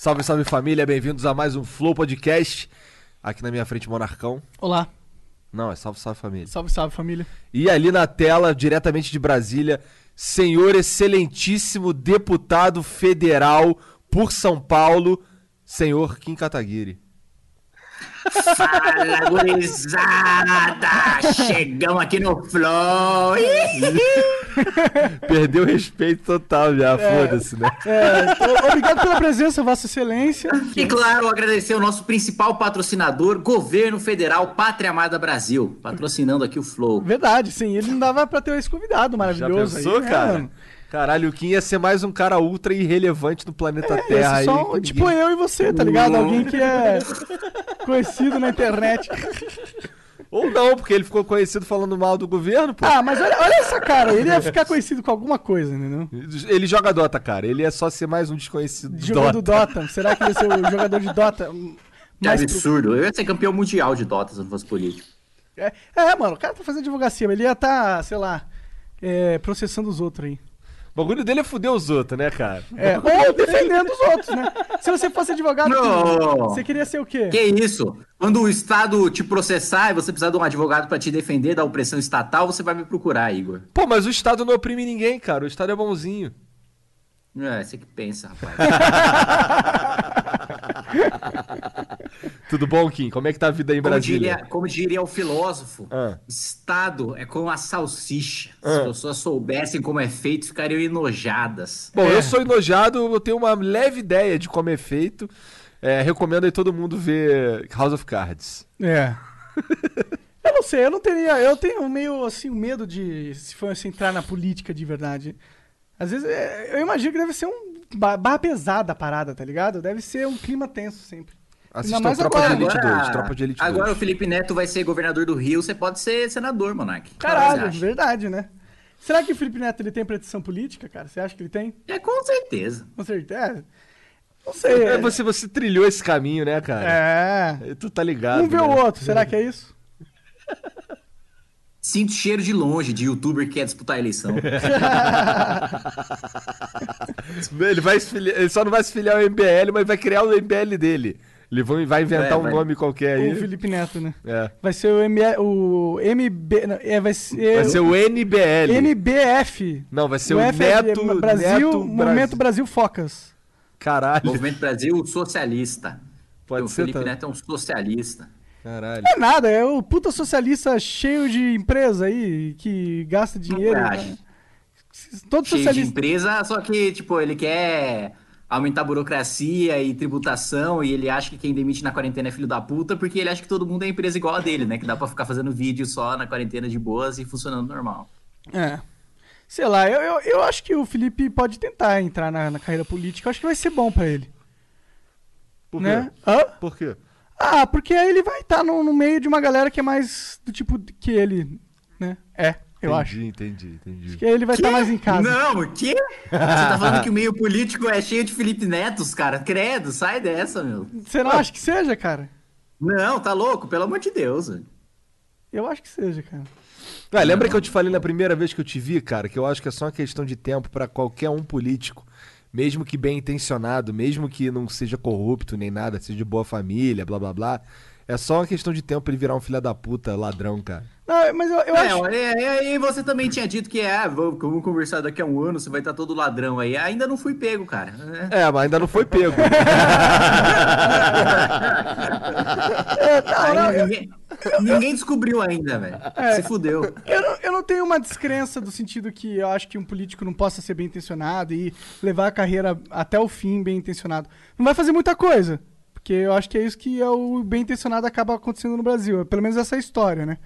Salve, salve família, bem-vindos a mais um Flow Podcast. Aqui na minha frente, Monarcão. Olá, Não, é salve, salve família. salve, salve família. E ali na tela, diretamente de Brasília, senhor excelentíssimo deputado federal por São Paulo, senhor Kim Kataguiri. Fala, gurizada! Chegamos aqui no Flow! Perdeu o respeito total já, foda-se, né? É, obrigado pela presença, Vossa Excelência. E claro, agradecer ao nosso principal patrocinador, Governo Federal Pátria Amada Brasil, patrocinando aqui o Flow. Verdade, sim. Ele não dava pra ter esse convidado Já maravilhoso pensou, aí, né, cara? Caralho, o Kim ia ser mais um cara ultra irrelevante no planeta É, Terra. aí, só, que tipo ninguém- eu e você, tá ligado? Alguém que é conhecido na internet. Ou não, porque ele ficou conhecido falando mal do governo, pô. Ah, mas olha, olha essa cara, ele ia ficar conhecido com alguma coisa, entendeu? Ele joga Dota, cara. Ele é só ser mais um desconhecido do Jogando Dota. Dota. Será que ele ia ser o jogador de Dota? Que pro- absurdo. Eu ia ser campeão mundial de Dota se eu não fosse político. É, é, mano, o cara tá fazendo advocacia, mas ele ia tá, sei lá, é, processando os outros aí. O bagulho dele é fuder os outros, né, cara? É, ou defendendo os outros, né? Se você fosse advogado, Não. você queria ser o quê? Que isso? Quando o Estado te processar e você precisar de um advogado pra te defender da opressão estatal, você vai me procurar, Igor. Pô, mas o Estado não oprime ninguém, cara. O Estado é bonzinho. É, você que pensa, rapaz. Tudo bom, Kim? Como é que tá a vida aí em Como Brasília? diria, como diria o filósofo, Ah. Estado é como a salsicha. Se Ah. as pessoas soubessem como é feito, ficariam enojadas. Bom, É. eu sou enojado, eu tenho uma leve ideia de como é feito. É, recomendo aí todo mundo ver House of Cards. É. eu não sei, eu não teria. Eu tenho meio assim medo de se fosse entrar na política de verdade. Às vezes é, eu imagino que deve ser um ba- barra pesada a parada, tá ligado? Deve ser um clima tenso sempre. Assistam mais Tropa agora. de Elite 2. Tropa de Elite agora 2. o Felipe Neto vai ser governador do Rio, você pode ser senador, Monark. Caralho, verdade, né? Será que o Felipe Neto ele tem pretensão política, cara? Você acha que ele tem? É, com certeza. Com certeza. Não sei. É, você, você trilhou esse caminho, né, cara? É. Tu tá ligado. Um vê né? o outro, será que é isso? Sinto cheiro de longe de youtuber que quer disputar a eleição. Ele, vai se filiar- ele só não vai se filiar ao MBL, mas vai criar o MBL dele. Ele vai, inventar É, um vai. nome qualquer aí. O Felipe Neto, né? É. Vai ser o, M, o MB. não, É, vai ser. Vai ser o NBL. MBF. Não, vai ser o o, F é Neto. Brasil, Neto Momento Brasil Focas. Caralho. Movimento Brasil Socialista. Pode o ser Felipe também. Neto é um socialista. Caralho. Não é nada, é o puta socialista cheio de empresa aí, que gasta dinheiro. né? Todo Cheio de socialista. empresa, só que, tipo, ele quer aumentar a burocracia e tributação e ele acha que quem demite na quarentena é filho da puta porque ele acha que todo mundo é empresa igual a dele, né? Que dá pra ficar fazendo vídeo só na quarentena de boas e funcionando normal. É. Sei lá, eu, eu, eu acho que o Felipe pode tentar entrar na, na carreira política. Eu acho que vai ser bom pra ele. Por quê? né? Hã? Por quê? Ah, porque aí ele vai estar no, no meio de uma galera que é mais do tipo que ele, né? É, eu acho. Entendi, entendi, entendi. Que ele vai estar mais em casa. Não, o quê? Você tá falando que o meio político é cheio de Felipe Netos, cara? Credo, sai dessa, meu. Você não acha que seja, cara? Não, tá louco? Pelo amor de Deus. velho. Eu acho que seja, cara. Ah, lembra que eu te falei na primeira vez que eu te vi, cara, que eu acho que é só uma questão de tempo pra qualquer um político, mesmo que bem intencionado, mesmo que não seja corrupto nem nada, seja de boa família, blá blá blá. É só uma questão de tempo pra ele virar um filho da puta, ladrão, cara. Não, mas eu, eu É, acho. e e você também tinha dito que é, vamos, vamos conversar daqui a um ano, você vai estar todo ladrão aí. Ainda não fui pego, cara. É. É, mas ainda não foi pego. Aí ninguém, ninguém descobriu ainda, velho. Se fudeu. Eu não, eu não tenho uma descrença do sentido que eu acho que um político não possa ser bem intencionado e levar a carreira até o fim bem intencionado. Não vai fazer muita coisa. Porque eu acho que é isso que é o bem intencionado acaba acontecendo no Brasil. Pelo menos essa é a história, né?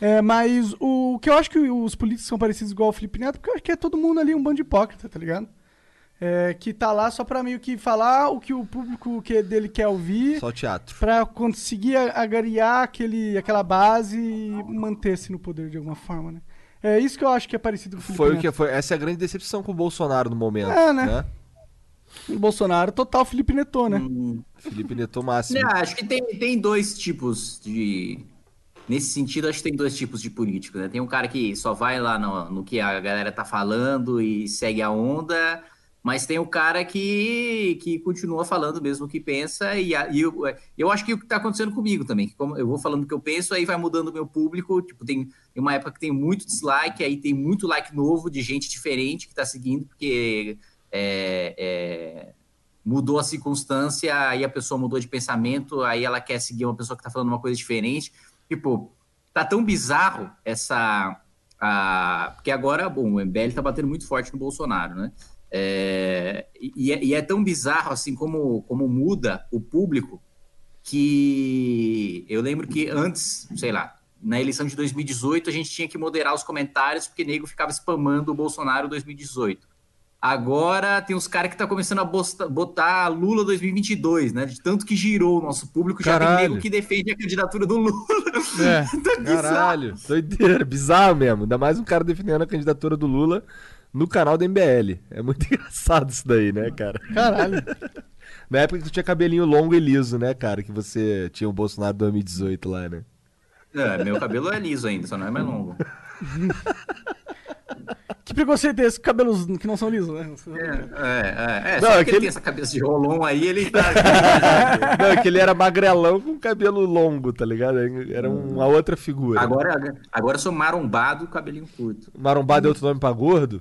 É, mas o que eu acho que os políticos são parecidos igual ao Felipe Neto, porque eu acho que é todo mundo ali um bando de hipócrita, tá ligado? É, que tá lá só pra meio que falar o que o público que dele quer ouvir, Só teatro. pra conseguir agariar aquele, aquela base e manter-se no poder de alguma forma, né? É isso que eu acho que é parecido com o Felipe Foi o Neto. que foi. Essa é a grande decepção com o Bolsonaro no momento. É, né? né? O Bolsonaro, total Felipe Neto, né? Hum, Felipe Neto máximo. Não, acho que tem, tem dois tipos de. Nesse sentido, acho que tem dois tipos de político, né? Tem um cara que só vai lá no, no que a galera tá falando e segue a onda, mas tem o cara que, que continua falando mesmo o que pensa, e, e eu, eu acho que o que tá acontecendo comigo também, que como eu vou falando o que eu penso, aí vai mudando o meu público, tipo, tem, tem uma época que tem muito dislike, aí tem muito like novo de gente diferente que tá seguindo, porque é, é, mudou a circunstância, aí a pessoa mudou de pensamento, aí ela quer seguir uma pessoa que tá falando uma coisa diferente. Tipo, tá tão bizarro essa. A... Porque agora, bom, o MBL tá batendo muito forte no Bolsonaro, né? É, E, é, e é tão bizarro assim como, como muda o público que eu lembro que antes, sei lá, na eleição de 2018 a gente tinha que moderar os comentários porque nego ficava spamando o Bolsonaro 2018. Agora tem os caras que tá começando a bosta- botar Lula 2022, né? De tanto que girou o nosso público, já Caralho. tem nego que defende a candidatura do Lula. É. Tá bizarro. Caralho, doideira, bizarro mesmo. Ainda mais um cara defendendo a candidatura do Lula no canal do MBL. É muito engraçado isso daí, né, cara? Caralho. Na época que tu tinha cabelinho longo e liso, né, cara? Que você tinha o Bolsonaro 2018 lá, né? É, meu cabelo é liso ainda, só não é mais longo. Que preconceito é esse com cabelos que não são lisos, né? É, é, é. Não, só que aquele- ele tem essa cabeça de rolon aí, ele tá. Não, é que ele era magrelão com cabelo longo, tá ligado? Era uma outra figura. agora, agora eu sou marombado, cabelinho curto. Marombado é outro nome pra gordo?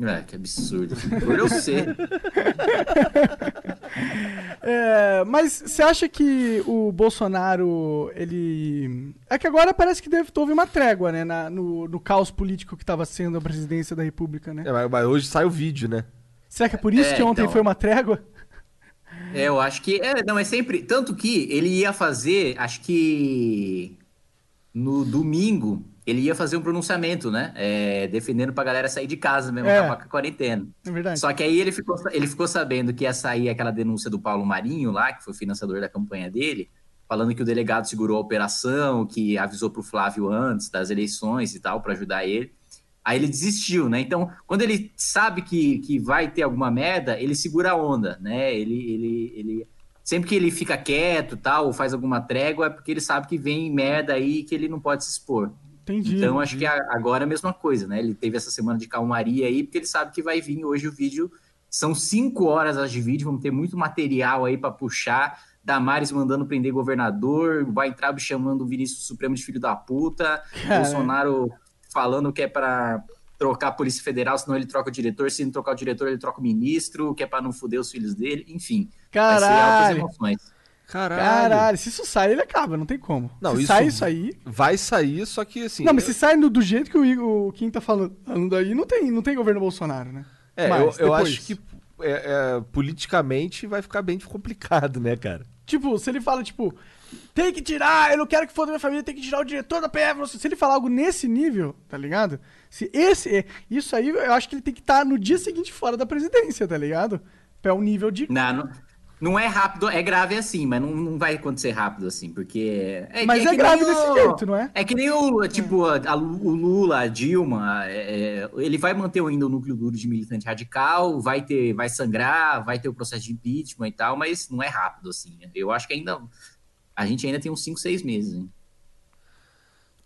É, que absurdo. Por eu ser. É, mas você acha que o Bolsonaro, ele. É que agora parece que deve, houve uma trégua, né? na- no, no caos político que estava sendo a presidência da República, né? É, mas, mas hoje sai o vídeo, né? Será que é por isso É, que ontem então. foi uma trégua? É, eu acho que. É, não, é sempre. Tanto que ele ia fazer, acho que. No domingo, ele ia fazer um pronunciamento, né? É, defendendo pra galera sair de casa mesmo, É. acabar com a quarentena. É verdade. Só que aí ele ficou, ele ficou sabendo que ia sair aquela denúncia do Paulo Marinho lá, que foi o financiador da campanha dele, falando que o delegado segurou a operação, que avisou pro Flávio antes das eleições e tal, para ajudar ele. Aí ele desistiu, né? Então, quando ele sabe que, que vai ter alguma merda, ele segura a onda, né? Ele, ele, ele sempre que ele fica quieto, tal, ou faz alguma trégua, é porque ele sabe que vem merda aí que ele não pode se expor. Entendi. Então, acho que agora é a mesma coisa, né? Ele teve essa semana de calmaria aí, porque ele sabe que vai vir hoje o vídeo. São cinco horas as de vídeo, vamos ter muito material aí para puxar. Damares mandando prender governador, vai entrar chamando o Vinícius Supremo de filho da puta, Cara. Bolsonaro falando que é para trocar a Polícia Federal, senão ele troca o diretor, se não trocar o diretor, ele troca o ministro, que é para não foder os filhos dele, enfim. Vai ser altas Caralho. emoções. Caralho, se isso sai, ele acaba, não tem como. Não, se isso- sai isso aí. Vai sair, só que assim. Não, mas se sai do jeito que o, Igor- o Kim tá falando, aí, não tem, não tem governo Bolsonaro, né? É, Mas, eu, eu acho que é, é, politicamente vai ficar bem complicado, né, cara? Tipo, se ele fala, tipo, tem que tirar, eu não quero que foda minha família, tem que tirar o diretor da PF. Se ele falar algo nesse nível, tá ligado? Se esse, é- isso aí, eu acho que ele tem que estar no dia seguinte fora da presidência, tá ligado? É um nível de. Não, não, não é rápido, é grave assim, mas não, não vai acontecer rápido assim, porque. É, Mas é que grave nem desse o- jeito, não é? É que nem o, tipo, a- a Lu- o Lula, a Dilma, é, é, ele vai manter ainda o núcleo duro de militante radical, vai ter, vai sangrar, vai ter o processo de impeachment e tal, mas não é rápido assim. Eu acho que ainda. A gente ainda tem uns 5, 6 meses, hein?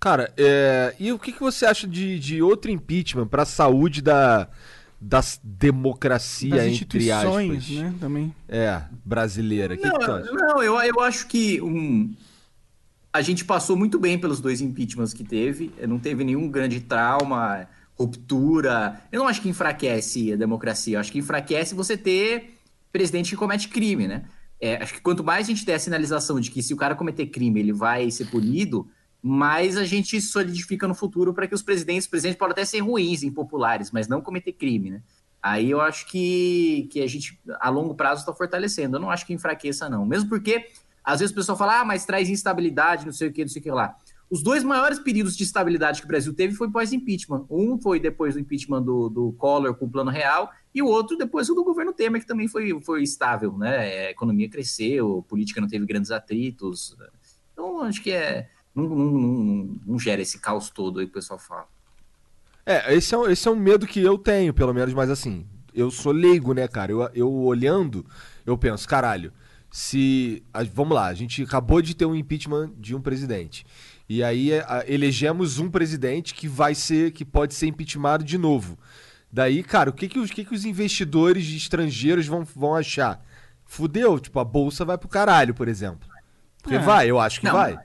Cara, é, e o que, que você acha de, de outro impeachment pra saúde da, da democracia, das entre instituições, aspas? né? Também. É, brasileira. Que, que tu acha? Não, eu, eu acho que um, a gente passou muito bem pelos dois impeachments que teve. Não teve nenhum grande trauma, ruptura. Eu não acho que enfraquece a democracia. Eu acho que enfraquece você ter presidente que comete crime, né? É, acho que quanto mais a gente der a sinalização de que se o cara cometer crime ele vai ser punido, mais a gente solidifica no futuro para que os presidentes, os presidentes podem até ser ruins, impopulares, mas não cometer crime, né? Aí eu acho que, que a gente, a longo prazo, está fortalecendo. Eu não acho que enfraqueça, não. Mesmo porque, às vezes o pessoal fala, ah, mas traz instabilidade, não sei o que, não sei o que lá. os dois maiores períodos de estabilidade que o Brasil teve foi pós-impeachment. Um foi depois do impeachment do, do Collor com o Plano Real, e o outro depois do governo Temer, que também foi, foi estável, né? A economia cresceu, a política não teve grandes atritos. Então, acho que é. Não, não, não, não gera esse caos todo aí que o pessoal fala. É, esse é, esse é um medo que eu tenho, pelo menos, mas assim, eu sou leigo, né, cara? Eu, eu olhando, eu penso, caralho, se. Vamos lá, a gente acabou de ter um impeachment de um presidente. E aí a, elegemos um presidente que vai ser, que pode ser impeachmentado de novo. Daí, cara, o que que os, que que os investidores estrangeiros vão, vão achar? Fudeu, tipo, a bolsa vai pro caralho, por exemplo. Porque é. vai, eu acho que não, vai.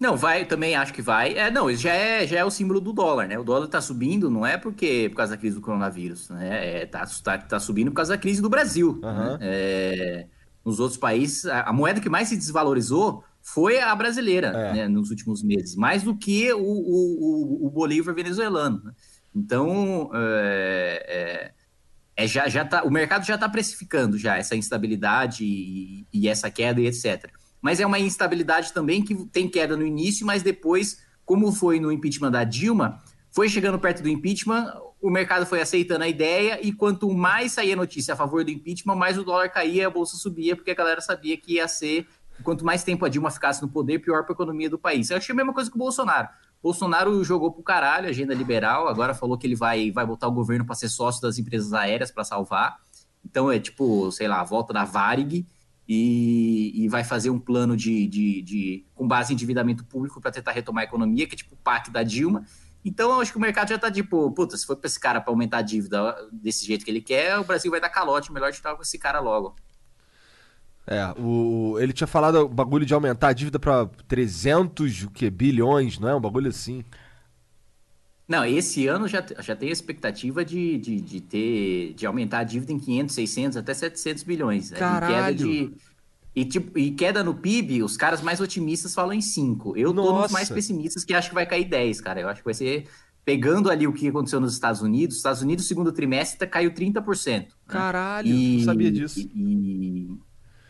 Não, vai, também acho que vai. É, não, já é, já é o símbolo do dólar, né? O dólar tá subindo, não é porque por causa da crise do coronavírus, né? É, tá, tá, tá subindo por causa da crise do Brasil. Uhum. Né? É, nos outros países, a, a, moeda que mais se desvalorizou foi a brasileira, é. né, nos últimos meses, mais do que o, o, o, o Bolívar venezuelano. Né? Então, é, é, é, já, já tá, o mercado já está precificando já essa instabilidade e, e, essa queda e etc. Mas é uma instabilidade também que tem queda no início, mas depois, como foi no impeachment da Dilma, foi chegando perto do impeachment, o mercado foi aceitando a ideia e quanto mais saía notícia a favor do impeachment, mais o dólar caía a bolsa subia, porque a galera sabia que ia ser quanto mais tempo a Dilma ficasse no poder, pior para a economia do país. Eu achei a mesma coisa que o Bolsonaro. Bolsonaro jogou pro caralho a agenda liberal, agora falou que ele vai, vai botar o governo para ser sócio das empresas aéreas para salvar. Então é tipo, sei lá, a volta da Varig e, e vai fazer um plano de, de, de com base em endividamento público para tentar retomar a economia, que é tipo o PAC da Dilma. Então eu acho que o mercado já tá tipo, puta, se for para esse cara para aumentar a dívida desse jeito que ele quer, o Brasil vai dar calote, melhor com esse cara logo. É, o, ele tinha falado o bagulho de aumentar a dívida para 300 o que, bilhões, não é? Um bagulho assim. Não, esse ano já, já tem a expectativa de, de, de ter de aumentar a dívida em 500, 600, até 700 bilhões. Né? Caralho! E queda, de, e, tipo, e queda no PIB, os caras mais otimistas falam em 5. Eu Nossa. tô nos mais pessimistas que acho que vai cair 10, cara. Eu acho que vai ser pegando ali o que aconteceu nos Estados Unidos, Estados Unidos, segundo trimestre, caiu 30%. Né? Caralho, e, não sabia disso. E,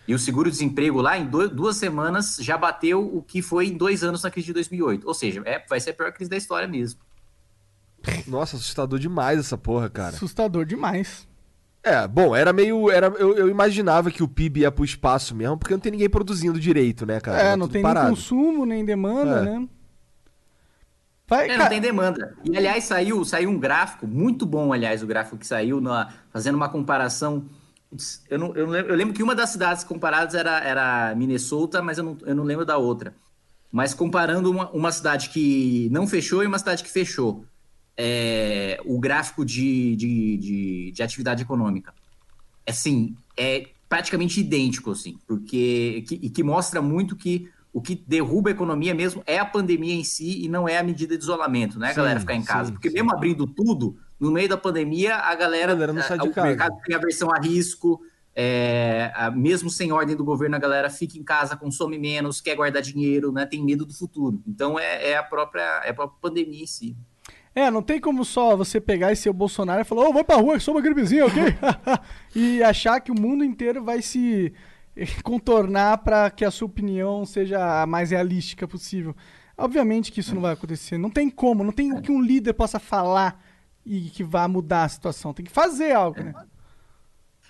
e o seguro-desemprego lá, em duas semanas, já bateu o que foi em dois anos na crise de 2008. Ou seja, é, vai ser a pior crise da história mesmo. Nossa, assustador demais essa porra, cara. Assustador demais. É, bom, era meio. Era, eu, eu, imaginava que o PIB ia pro espaço mesmo, porque não tem ninguém produzindo direito, né, cara? É, não tem parado. nem consumo, nem demanda, é. né? Vai, é, não tem demanda. E, aliás, saiu, saiu um gráfico, muito bom, aliás, o gráfico que saiu, na, fazendo uma comparação eu, não, eu, lembro, eu lembro que uma das cidades comparadas era, era Minnesota, mas eu não, eu não lembro da outra. Mas comparando uma, uma cidade que não fechou e uma cidade que fechou, é, o gráfico de, de, de, de, atividade econômica, assim, é praticamente idêntico, assim, porque que, e que mostra muito que o que derruba a economia mesmo é a pandemia em si e não é a medida de isolamento, né, sim, galera, ficar em casa. Sim, porque sim. mesmo abrindo tudo, no meio da pandemia, a galera, a galera não sai de o casa. mercado tem aversão a risco, é, mesmo sem ordem do governo, a galera fica em casa, consome menos, quer guardar dinheiro, né, tem medo do futuro. Então é, é a, própria, é a própria pandemia em si. É, não tem como só você pegar esse Bolsonaro e falar, ô, oh, vai pra rua, sou uma gripezinha, ok? e achar que o mundo inteiro vai se contornar para que a sua opinião seja a mais realística possível. Obviamente que isso não vai acontecer. Não tem como, não tem o que um líder possa falar e que vá mudar a situação. Tem que fazer algo, né?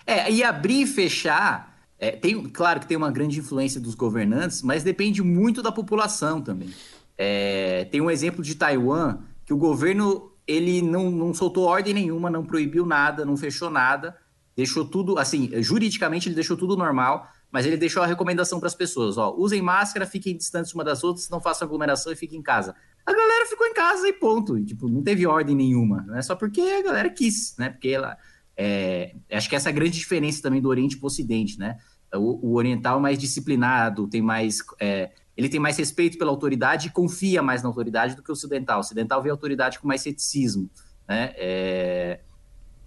É, e abrir e fechar, é, tem, claro que tem uma grande influência dos governantes, mas depende muito da população também. É, tem um exemplo de Taiwan, que o governo ele não, não soltou ordem nenhuma, não proibiu nada, não fechou nada, deixou tudo, assim, juridicamente ele deixou tudo normal, mas ele deixou a recomendação para as pessoas, ó, usem máscara, fiquem distantes uma das outras, não façam aglomeração e fiquem em casa a galera ficou em casa e ponto. E, tipo, não teve ordem nenhuma. Não é só porque a galera quis, né? Porque ela. É, acho que essa é a grande diferença também do Oriente para o Ocidente, né? O, o, oriental é mais disciplinado, tem mais. É, ele tem mais respeito pela autoridade e confia mais na autoridade do que o ocidental. O ocidental vê a autoridade com mais ceticismo. Né? É,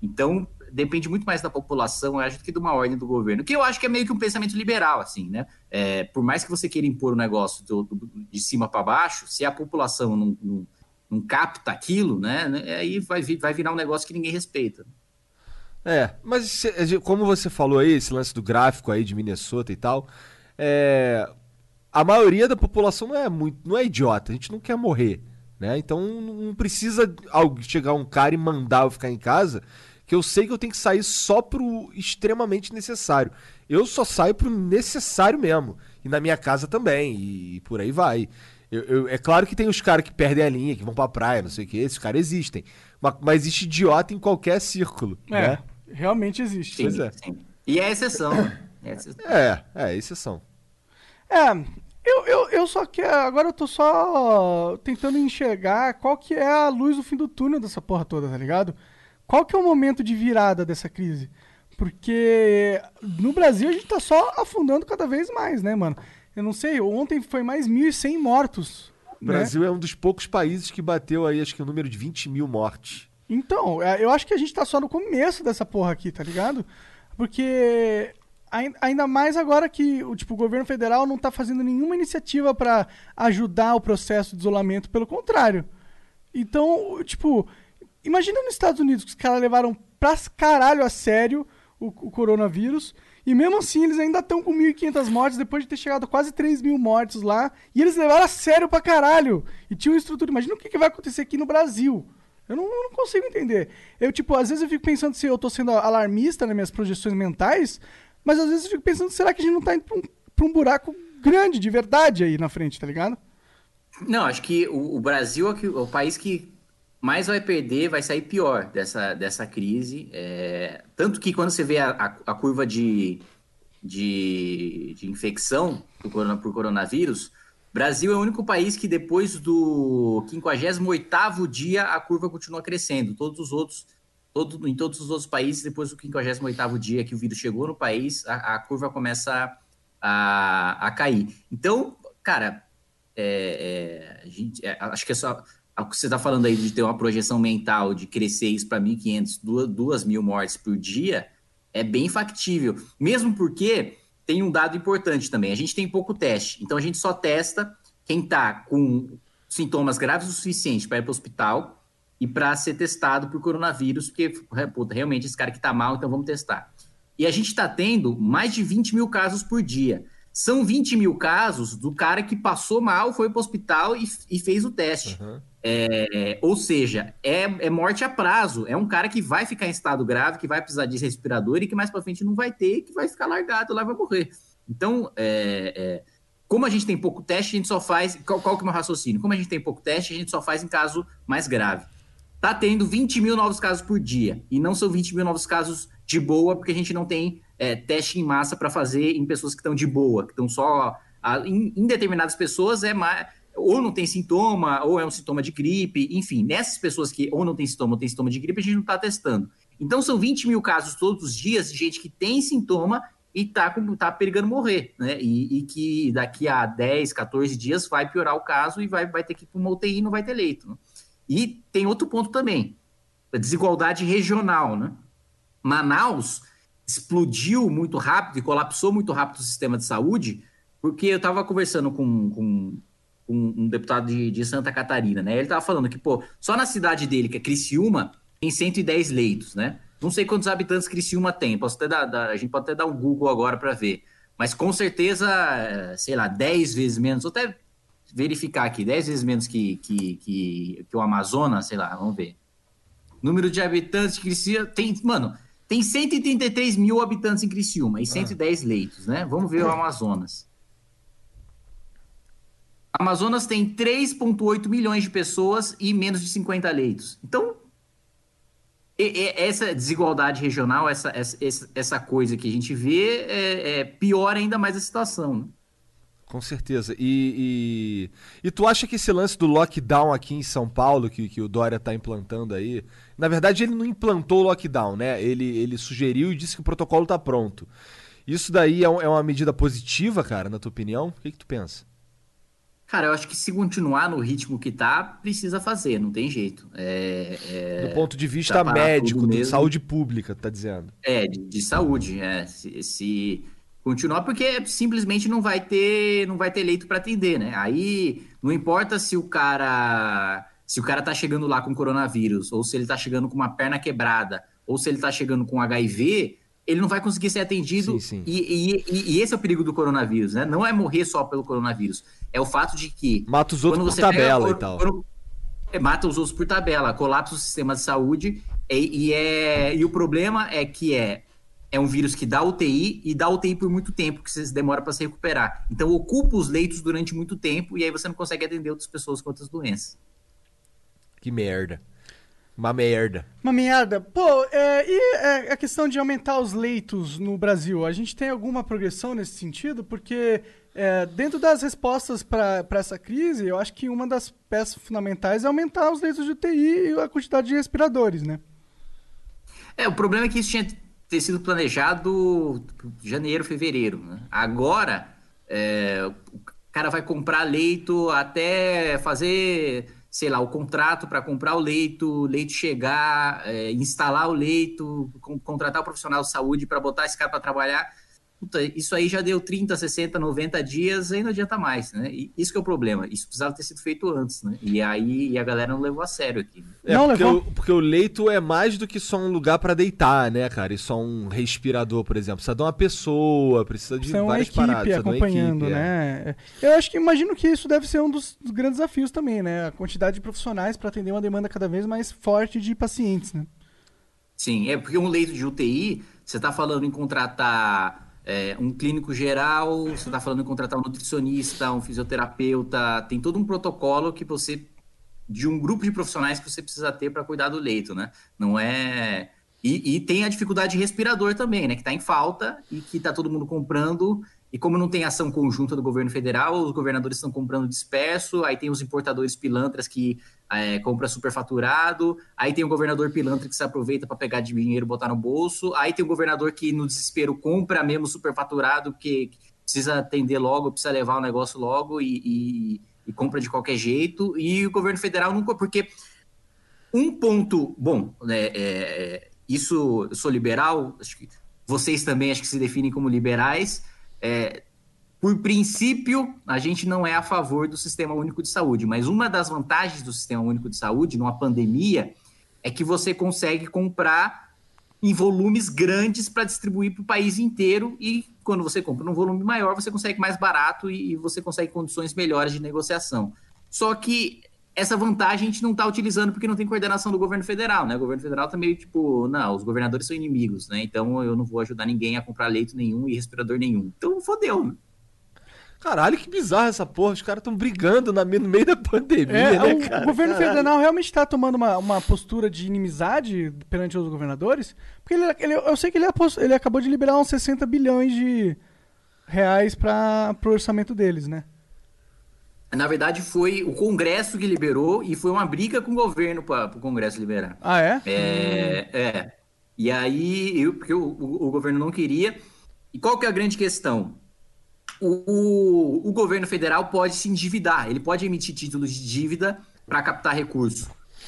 então, depende muito mais da população, eu acho, do que de uma ordem do governo. Que eu acho que é meio que um pensamento liberal, assim, né? É, por mais que você queira impor o um negócio do, do, de cima para baixo, se a população não, não, não capta aquilo, né? né aí vai, vai virar um negócio que ninguém respeita. É, mas como você falou aí, esse lance do gráfico aí de Minnesota e tal, é, a maioria da população não é muito, não é idiota, a gente não quer morrer, né? Então não precisa chegar um cara e mandar eu ficar em casa, que eu sei que eu tenho que sair só pro extremamente necessário. Eu só saio pro necessário mesmo. E na minha casa também, e, por aí vai. Eu, eu, é claro que tem os caras que perdem a linha, que vão pra praia, não sei o que, esses caras existem. Mas, mas existe idiota em qualquer círculo, É, né? realmente existe. Sim, Pois é. sim. E é exceção. né? É exceção. É, é, exceção. É, eu, eu, eu só que agora eu tô só tentando enxergar qual que é a luz do fim do túnel dessa porra toda, tá ligado? Qual que é o momento de virada dessa crise? Porque no Brasil a gente tá só afundando cada vez mais, né, mano? Eu não sei, ontem foi mais 1.100 mortos. O né? Brasil é um dos poucos países que bateu aí, acho que o número de 20 mil mortes. Então, é, eu acho que a gente tá só no começo dessa porra aqui, tá ligado? Porque ainda mais agora que o tipo, o governo federal não tá fazendo nenhuma iniciativa pra ajudar o processo de isolamento, pelo contrário. Então, tipo, imagina nos Estados Unidos que os caras levaram pra caralho a sério o, o coronavírus. E mesmo assim, eles ainda estão com 1.500 mortes, depois de ter chegado a quase 3 mil mortes lá. E eles levaram a sério pra caralho. E tinham estrutura. Imagina o que, que vai acontecer aqui no Brasil. Eu não, eu não consigo entender. Eu, tipo, às vezes eu fico pensando se eu tô sendo alarmista nas minhas projeções mentais, mas às vezes eu fico pensando, será que a gente não tá indo pra um, pra um buraco grande, de verdade, aí na frente, tá ligado? Não, acho que o, o Brasil é que- o país que mais vai perder, vai sair pior dessa, dessa crise. É, tanto que quando você vê a, a- a curva de, de, de infecção por, corona- por coronavírus, Brasil é o único país que depois do 58º dia a curva continua crescendo. Todos os outros, todo, em todos os outros países, depois do 58º dia que o vírus chegou no país, a, a curva começa a, a cair. Então, cara, é, é, gente, é, acho que é só. O que você está falando aí de ter uma projeção mental de crescer isso para 1.500, 2 mil mortes por dia, é bem factível. Mesmo porque tem um dado importante também: a gente tem pouco teste. Então a gente só testa quem está com sintomas graves o suficiente para ir para o hospital e para ser testado por coronavírus, porque puta, realmente esse cara que está mal, então vamos testar. E a gente está tendo mais de 20 mil casos por dia. São 20 mil casos do cara que passou mal, foi para o hospital e, e fez o teste. Uhum. É, ou seja, é, é, morte a prazo. É um cara que vai ficar em estado grave, que vai precisar de respirador e que mais para frente não vai ter, que vai ficar largado lá vai morrer. Então, é, como a gente tem pouco teste, a gente só faz. Qual, qual que é o meu raciocínio? Como a gente tem pouco teste, a gente só faz em caso mais grave. Tá tendo 20 mil novos casos por dia. E não são 20 mil novos casos de boa, porque a gente não tem é, teste em massa para fazer em pessoas que estão de boa, que estão só. A, em, em, determinadas pessoas é mais. Ou não tem sintoma, ou é um sintoma de gripe, enfim, nessas pessoas que ou não tem sintoma ou tem sintoma de gripe, a gente não está testando. Então são 20 mil casos todos os dias de gente que tem sintoma e tá, tá perigando morrer, né? E, e, que daqui a 10, 14 dias vai piorar o caso e vai, vai ter que ir para uma UTI e não vai ter leito. Né? E tem outro ponto também, a desigualdade regional, né? Manaus explodiu muito rápido e colapsou muito rápido o sistema de saúde, porque eu estava conversando com, com, com, um deputado de, de, Santa Catarina, né? Ele estava falando que, pô, só na cidade dele, que é Criciúma, tem 110 leitos, né? Não sei quantos habitantes Criciúma tem, posso até dar, dar a gente pode até dar um Google agora para ver, mas com certeza, sei lá, 10 vezes menos, ou até verificar aqui, 10 vezes menos que, que, que, que o Amazonas, sei lá, vamos ver. Número de habitantes de Criciúma, tem, mano, tem 133 mil habitantes em Criciúma e 110 ah. leitos, né? Vamos ver o Amazonas. Amazonas tem 3,8 milhões de pessoas e menos de 50 leitos. Então, essa desigualdade regional, essa, essa, essa coisa que a gente vê, é, é pior ainda mais a situação. Né? Com certeza. E, e, e, tu acha que esse lance do lockdown aqui em São Paulo, que, que o Dória está implantando aí, na verdade ele não implantou o lockdown, né? Ele, ele sugeriu e disse que o protocolo está pronto. Isso daí é, um, é, uma medida positiva, cara, na tua opinião? O que, que tu pensa? Cara, eu acho que se continuar no ritmo que tá, precisa fazer, não tem jeito. É, é, Do ponto de vista médico, de saúde pública, tá dizendo? É, de, de saúde, é. Se, se, continuar, porque simplesmente não vai ter, não vai ter leito para atender, né? Aí não importa se o cara, se o cara tá chegando lá com coronavírus, ou se ele tá chegando com uma perna quebrada, ou se ele tá chegando com HIV, ele não vai conseguir ser atendido. Sim, sim. E, e- e esse é o perigo do coronavírus, né? Não é morrer só pelo coronavírus. É o fato de que. Mata os outros por pega tabela cor- e tal. é, mata os outros por tabela, colapsa o sistema de saúde. E, e é, e o problema é que é, é um vírus que dá UTI e dá UTI por muito tempo, que você demora para se recuperar. Então ocupa os leitos durante muito tempo e aí você não consegue atender outras pessoas com outras doenças. Que merda. Uma merda. Uma merda. Pô, é, e é, a questão de aumentar os leitos no Brasil? A gente tem alguma progressão nesse sentido? Porque é, dentro das respostas para essa crise, eu acho que uma das peças fundamentais é aumentar os leitos de UTI e a quantidade de respiradores, né? É, o problema é que isso tinha ter sido planejado janeiro, fevereiro. né? Agora, é, o cara vai comprar leito até fazer, sei lá, o contrato para comprar o leito, leito chegar, é, instalar o leito, con- contratar o profissional de saúde para botar esse cara para trabalhar. Puta, isso aí já deu 30, 60, 90 dias, aí não adianta mais, né? E isso que é o problema. Isso precisava ter sido feito antes, né? E aí e a galera não levou a sério aqui. É, Não, porque, levou- o, porque o leito é mais do que só um lugar pra deitar, né, cara? E só um respirador, por exemplo. Precisa de uma pessoa, precisa de Precisa uma várias equipe paradas. precisa de uma acompanhando, equipe, é. né? Eu acho que imagino que isso deve ser um dos, dos grandes desafios também, né? A quantidade de profissionais para atender uma demanda cada vez mais forte de pacientes, né? Sim, é porque um leito de UTI, você está falando em contratar é, um clínico geral, você está falando em contratar um nutricionista, um fisioterapeuta, tem todo um protocolo que você, de um grupo de profissionais que você precisa ter para cuidar do leito, né? Não é. E, e tem a dificuldade de respirador também, né? Que está em falta e que está todo mundo comprando. E como não tem ação conjunta do governo federal, os governadores estão comprando disperso, aí tem os importadores pilantras que é, compra superfaturado, aí tem o governador pilantra que se aproveita para pegar dinheiro e botar no bolso, aí tem o governador que no desespero compra mesmo superfaturado, porque precisa atender logo, precisa levar o negócio logo e, e- e compra de qualquer jeito, e o governo federal nunca, porque um ponto, bom, né, é, isso, eu sou liberal, acho que vocês também acho que se definem como liberais, é, por princípio, a gente não é a favor do Sistema Único de Saúde, mas uma das vantagens do Sistema Único de Saúde numa pandemia é que você consegue comprar em volumes grandes para distribuir para o país inteiro e quando você compra num volume maior, você consegue mais barato e, e você consegue condições melhores de negociação. Só que essa vantagem a gente não está utilizando porque não tem coordenação do governo federal, né? O governo federal tá meio tipo, não, os governadores são inimigos, né? Então eu não vou ajudar ninguém a comprar leito nenhum e respirador nenhum. Então fodeu, né? Caralho, que bizarro essa porra. Os caras estão brigando na, no meio da pandemia, É, né, o, cara? o governo Caralho. federal realmente está tomando uma, uma postura de inimizade perante os governadores? Porque ele, ele- eu sei que ele, ele acabou de liberar uns 60 bilhões de reais para o orçamento deles, né? Na verdade, foi o Congresso que liberou e foi uma briga com o governo para o Congresso liberar. Ah, é? É, é. E aí, eu, porque o, o- o governo não queria. E qual que é a grande questão? O, o- governo federal pode se endividar, ele pode emitir títulos de dívida para captar recursos.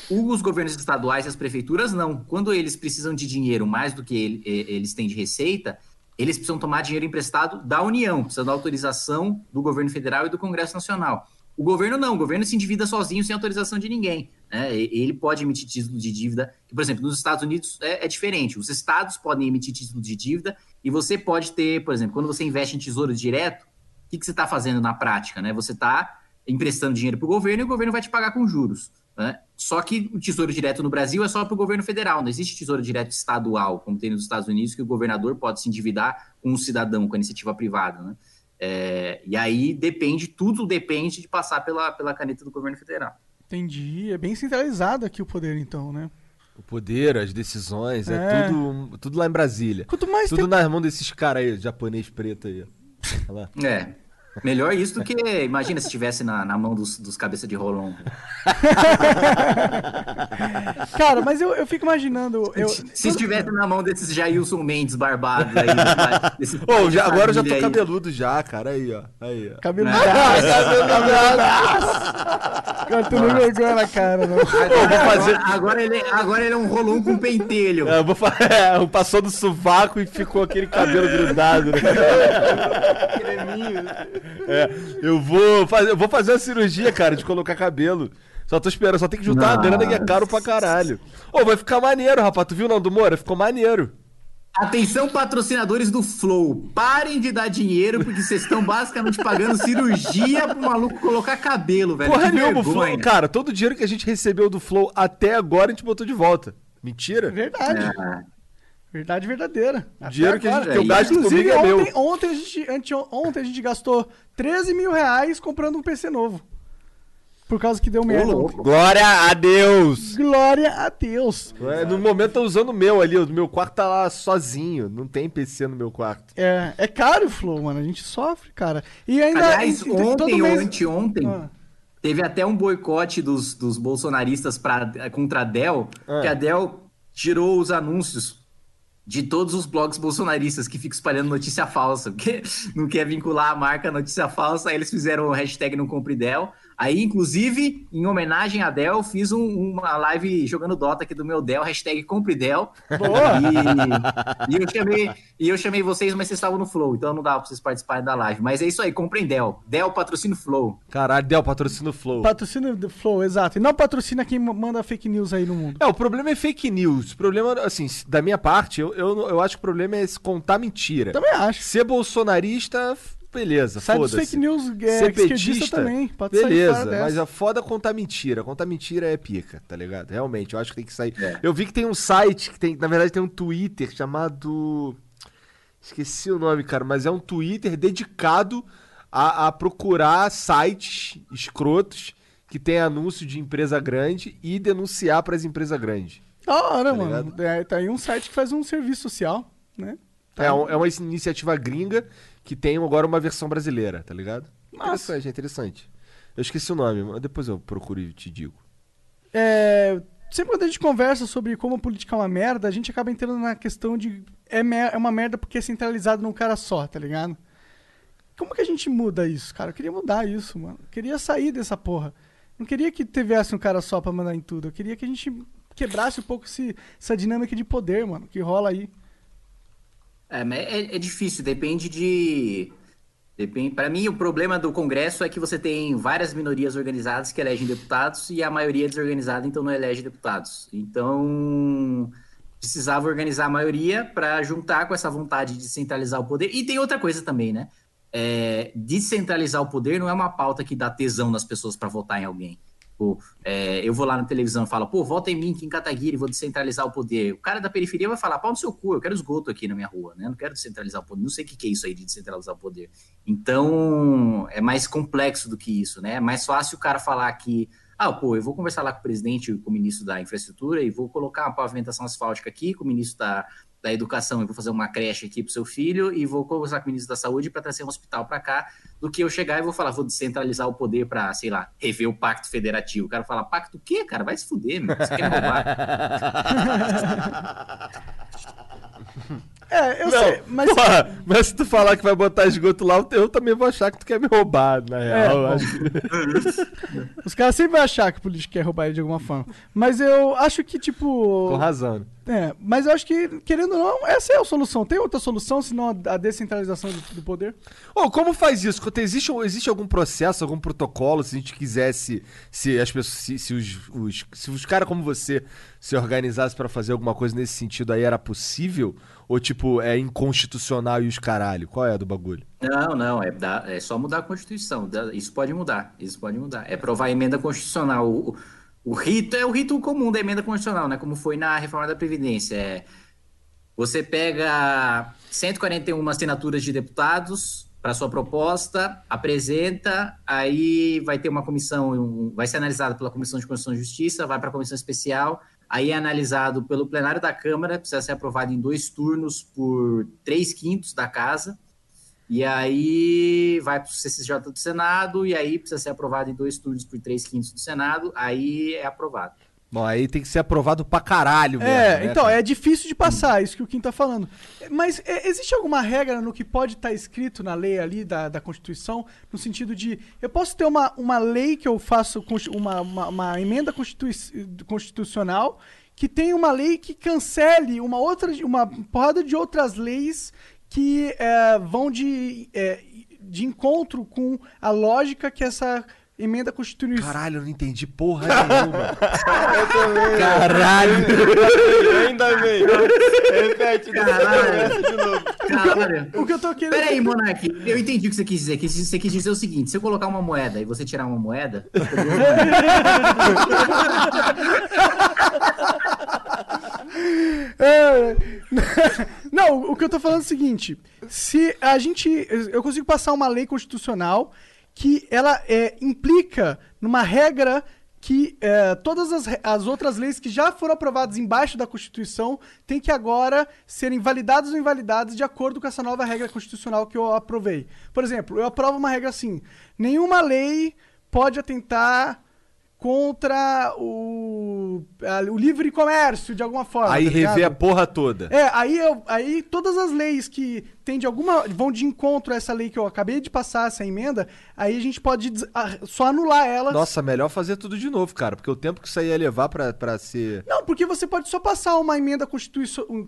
Os governos estaduais e as prefeituras não. Quando eles precisam de dinheiro mais do que ele- eles têm de receita, eles precisam tomar dinheiro emprestado da União, precisam da autorização do governo federal e do Congresso Nacional. O governo não, o governo se endivida sozinho sem autorização de ninguém. né? Ele pode emitir título de dívida, que, por exemplo, nos Estados Unidos é, é diferente. Os estados podem emitir título de dívida e você pode ter, por exemplo, quando você investe em tesouro direto, o que, que você está fazendo na prática? Né? Você está emprestando dinheiro para o governo e o governo vai te pagar com juros. né? Só que o tesouro direto no Brasil é só para o governo federal, não existe tesouro direto estadual, como tem nos Estados Unidos, que o governador pode se endividar com um cidadão, com a iniciativa privada. Né? É, e aí depende, tudo depende de passar pela, pela caneta do governo federal. Entendi. É bem centralizado aqui o poder, então, né? O poder, as decisões, é, É. tudo, tudo lá em Brasília. Quanto mais Tudo tem- nas mãos desses caras aí, japonês preto aí. Olha lá. É. Melhor isso do que, imagina se estivesse na, na mão dos, dos cabeça de rolão. Cara, mas eu, eu fico imaginando. Eu, Se estivesse na mão desses Jailson Mendes barbados aí. desses Ô, já- agora eu já tô aí. cabeludo já, cara. Aí, ó. Aí, ó. Cabelo É. Cara, tu não vergonha na cara, não. Agora, agora, agora ele, agora ele é um rolão com pentelho. É, eu vou falar, é, passou do sovaco e ficou aquele cabelo grudado, né? É, eu vou fazer, eu vou fazer uma cirurgia, cara, de colocar cabelo. Só tô esperando, só tem que juntar uma grana que é caro pra caralho. Ô, vai ficar maneiro, rapaz. Tu viu não do Moura? Ficou maneiro. Atenção, patrocinadores do Flow. Parem de dar dinheiro, porque vocês estão basicamente pagando cirurgia pro maluco colocar cabelo, velho. Porra nenhuma, o Flow. Cara, todo o dinheiro que a gente recebeu do Flow até agora a gente botou de volta. Mentira? Verdade. Ah, Verdade verdadeira. Até Dinheiro que, a gente, que eu gasto Inclusive, comigo é ontem, meu. ontem, a gente, ante- ontem a gente gastou 13 mil reais comprando um PC novo. Por causa que deu merda. ontem. Glória a Deus! Glória a Deus. É, no momento tô usando o meu ali, o meu quarto tá lá sozinho, não tem PC no meu quarto. É, é caro o Flow, mano. A gente sofre, cara. E ainda. Aliás, e- ontem ou mês- anteontem, Ah. teve até um boicote dos, dos bolsonaristas pra, contra a Dell, Ah. que a Dell tirou os anúncios de todos os blogs bolsonaristas que ficam espalhando notícia falsa, porque não quer vincular a marca à notícia falsa, aí eles fizeram o hashtag não compre Dell. Aí, inclusive, em homenagem à Dell, fiz um- uma live jogando Dota aqui do meu Dell, hashtag compre Dell. E, e eu chamei, e eu chamei vocês, mas vocês estavam no Flow, então não dava pra vocês participarem da live. Mas é isso aí, comprem Dell. Dell patrocina o Flow. Caralho, Del, patrocina o Flow. Patrocina do Flow, exato. E não patrocina quem manda fake news aí no mundo. É, o problema é fake news. O problema, assim, da minha parte, eu, eu, eu acho que o problema é se contar mentira. Também acho. Ser bolsonarista, beleza, Sai dos fake news é, petista, também. Pode sair beleza, mas a foda é contar mentira. Contar mentira é pica, tá ligado? Realmente, eu acho que tem que sair. É. Eu vi que tem um site, que tem, na verdade tem um Twitter chamado... Esqueci o nome, cara, mas é um Twitter dedicado a, a procurar sites escrotos que tem anúncio de empresa grande e denunciar para as empresas grandes. Da hora, Tá mano. É, tá aí um site que faz um serviço social, né? Tá É, um- é uma iniciativa gringa que tem agora uma versão brasileira, tá ligado? Massa. Interessante, é interessante. Eu esqueci o nome, mas depois eu procuro e te digo. É, sempre quando a gente conversa sobre como a política é uma merda, a gente acaba entrando na questão de é, mer- é uma merda porque é centralizado num cara só, tá ligado? Como que a gente muda isso, cara? Eu queria mudar isso, mano. Eu queria sair dessa porra. Não queria que tivesse um cara só pra mandar em tudo. Eu queria que a gente quebrasse um pouco esse- essa dinâmica de poder, mano, que rola aí. É, é, é difícil, depende de. Depende, para mim, o problema do Congresso é que você tem várias minorias organizadas que elegem deputados e a maioria é desorganizada, então não elege deputados. Então, precisava organizar a maioria para juntar com essa vontade de centralizar o poder. E tem outra coisa também, né? É, descentralizar o poder não é uma pauta que dá tesão nas pessoas para votar em alguém. Pô, é, eu vou lá na televisão e falo, pô, vota em mim aqui em Kataguiri, vou descentralizar o poder. O cara da periferia vai falar, pau no seu cu, eu quero esgoto aqui na minha rua, né? Não quero descentralizar o poder, não sei o que que é isso aí de descentralizar o poder. Então, é mais complexo do que isso, né? É mais fácil o cara falar que, ah, pô, eu vou conversar lá com o presidente com o ministro da infraestrutura e vou colocar uma pavimentação asfáltica aqui com o ministro da, da educação e vou fazer uma creche aqui pro seu filho e vou conversar com o ministro da saúde para trazer um hospital para cá, do que eu chegar e vou falar, vou descentralizar o poder para, sei lá, rever o pacto federativo. O cara fala, pacto o quê, cara? Vai se fuder, meu. Você quer roubar? É, eu Não, sei, mas. porra, mas se tu falar que vai botar esgoto lá, eu também vou achar que tu quer me roubar, na real. eu bom. acho que- Os caras sempre vão achar que o político quer roubar ele de alguma forma. Mas eu acho que, tipo. Com razão. É, mas eu acho que, querendo ou não, essa é a solução. Tem outra solução senão a a descentralização do, do poder? Ô, como faz isso? Existe, existe algum processo, algum protocolo, se a gente quisesse, se as pessoas, se, se os, os, se os caras como você se organizassem pra fazer alguma coisa nesse sentido aí, era possível? Ou, tipo, é inconstitucional e os caralho? Qual é a do bagulho? Não, não, é, dar- é só mudar a Constituição. Dá- Isso pode mudar, isso pode mudar. É provar a emenda constitucional. O, o- rito é o rito comum da emenda constitucional, né? Como foi na reforma da Previdência. É, você pega 141 assinaturas de deputados para sua proposta, apresenta, aí vai ter uma comissão, vai ser analisado pela Comissão de Constituição e Justiça, vai para a comissão especial, aí é analisado pelo plenário da Câmara, precisa ser aprovado em dois turnos por três quintos da casa, e aí vai para o CCJ do Senado, e aí precisa ser aprovado em dois turnos por três quintos do Senado, aí é aprovado. Bom, aí tem que ser aprovado pra caralho mesmo, É, né, então, cara? é difícil de passar, isso que o Kim tá falando. Mas é, existe alguma regra no que pode estar escrito na lei ali da, da Constituição, no sentido de eu posso ter uma, uma lei que eu faço, uma, uma, uma emenda constitui- constitucional que tem uma lei que cancele uma outra, uma porrada de outras leis que é, vão de, é, de encontro com a lógica que essa emenda a Constituição. Caralho, eu não entendi porra nenhuma. Caralho. Ainda bem. Repete, Caralho. de novo. Caralho. O que eu tô querendo. Pera aí, Monark, eu entendi o que você quis dizer. que Você quis dizer o seguinte: se eu colocar uma moeda e você tirar uma moeda, Não, o que eu tô falando é o seguinte: se a gente. Eu consigo passar uma lei constitucional que ela é, implica numa regra que é, todas as, as outras leis que já foram aprovadas embaixo da Constituição têm que agora serem validadas ou invalidadas de acordo com essa nova regra constitucional que eu aprovei. Por exemplo, eu aprovo uma regra assim: nenhuma lei pode atentar contra o, a- o livre comércio de alguma forma. Aí tá rever a porra toda. É, aí, eu, aí todas as leis que tem de alguma. vão de encontro a essa lei que eu acabei de passar, essa emenda, aí a gente pode des- a- só anular elas. Nossa, melhor fazer tudo de novo, cara. Porque o tempo que isso aí ia levar pra, pra ser. Não, porque você pode só passar uma emenda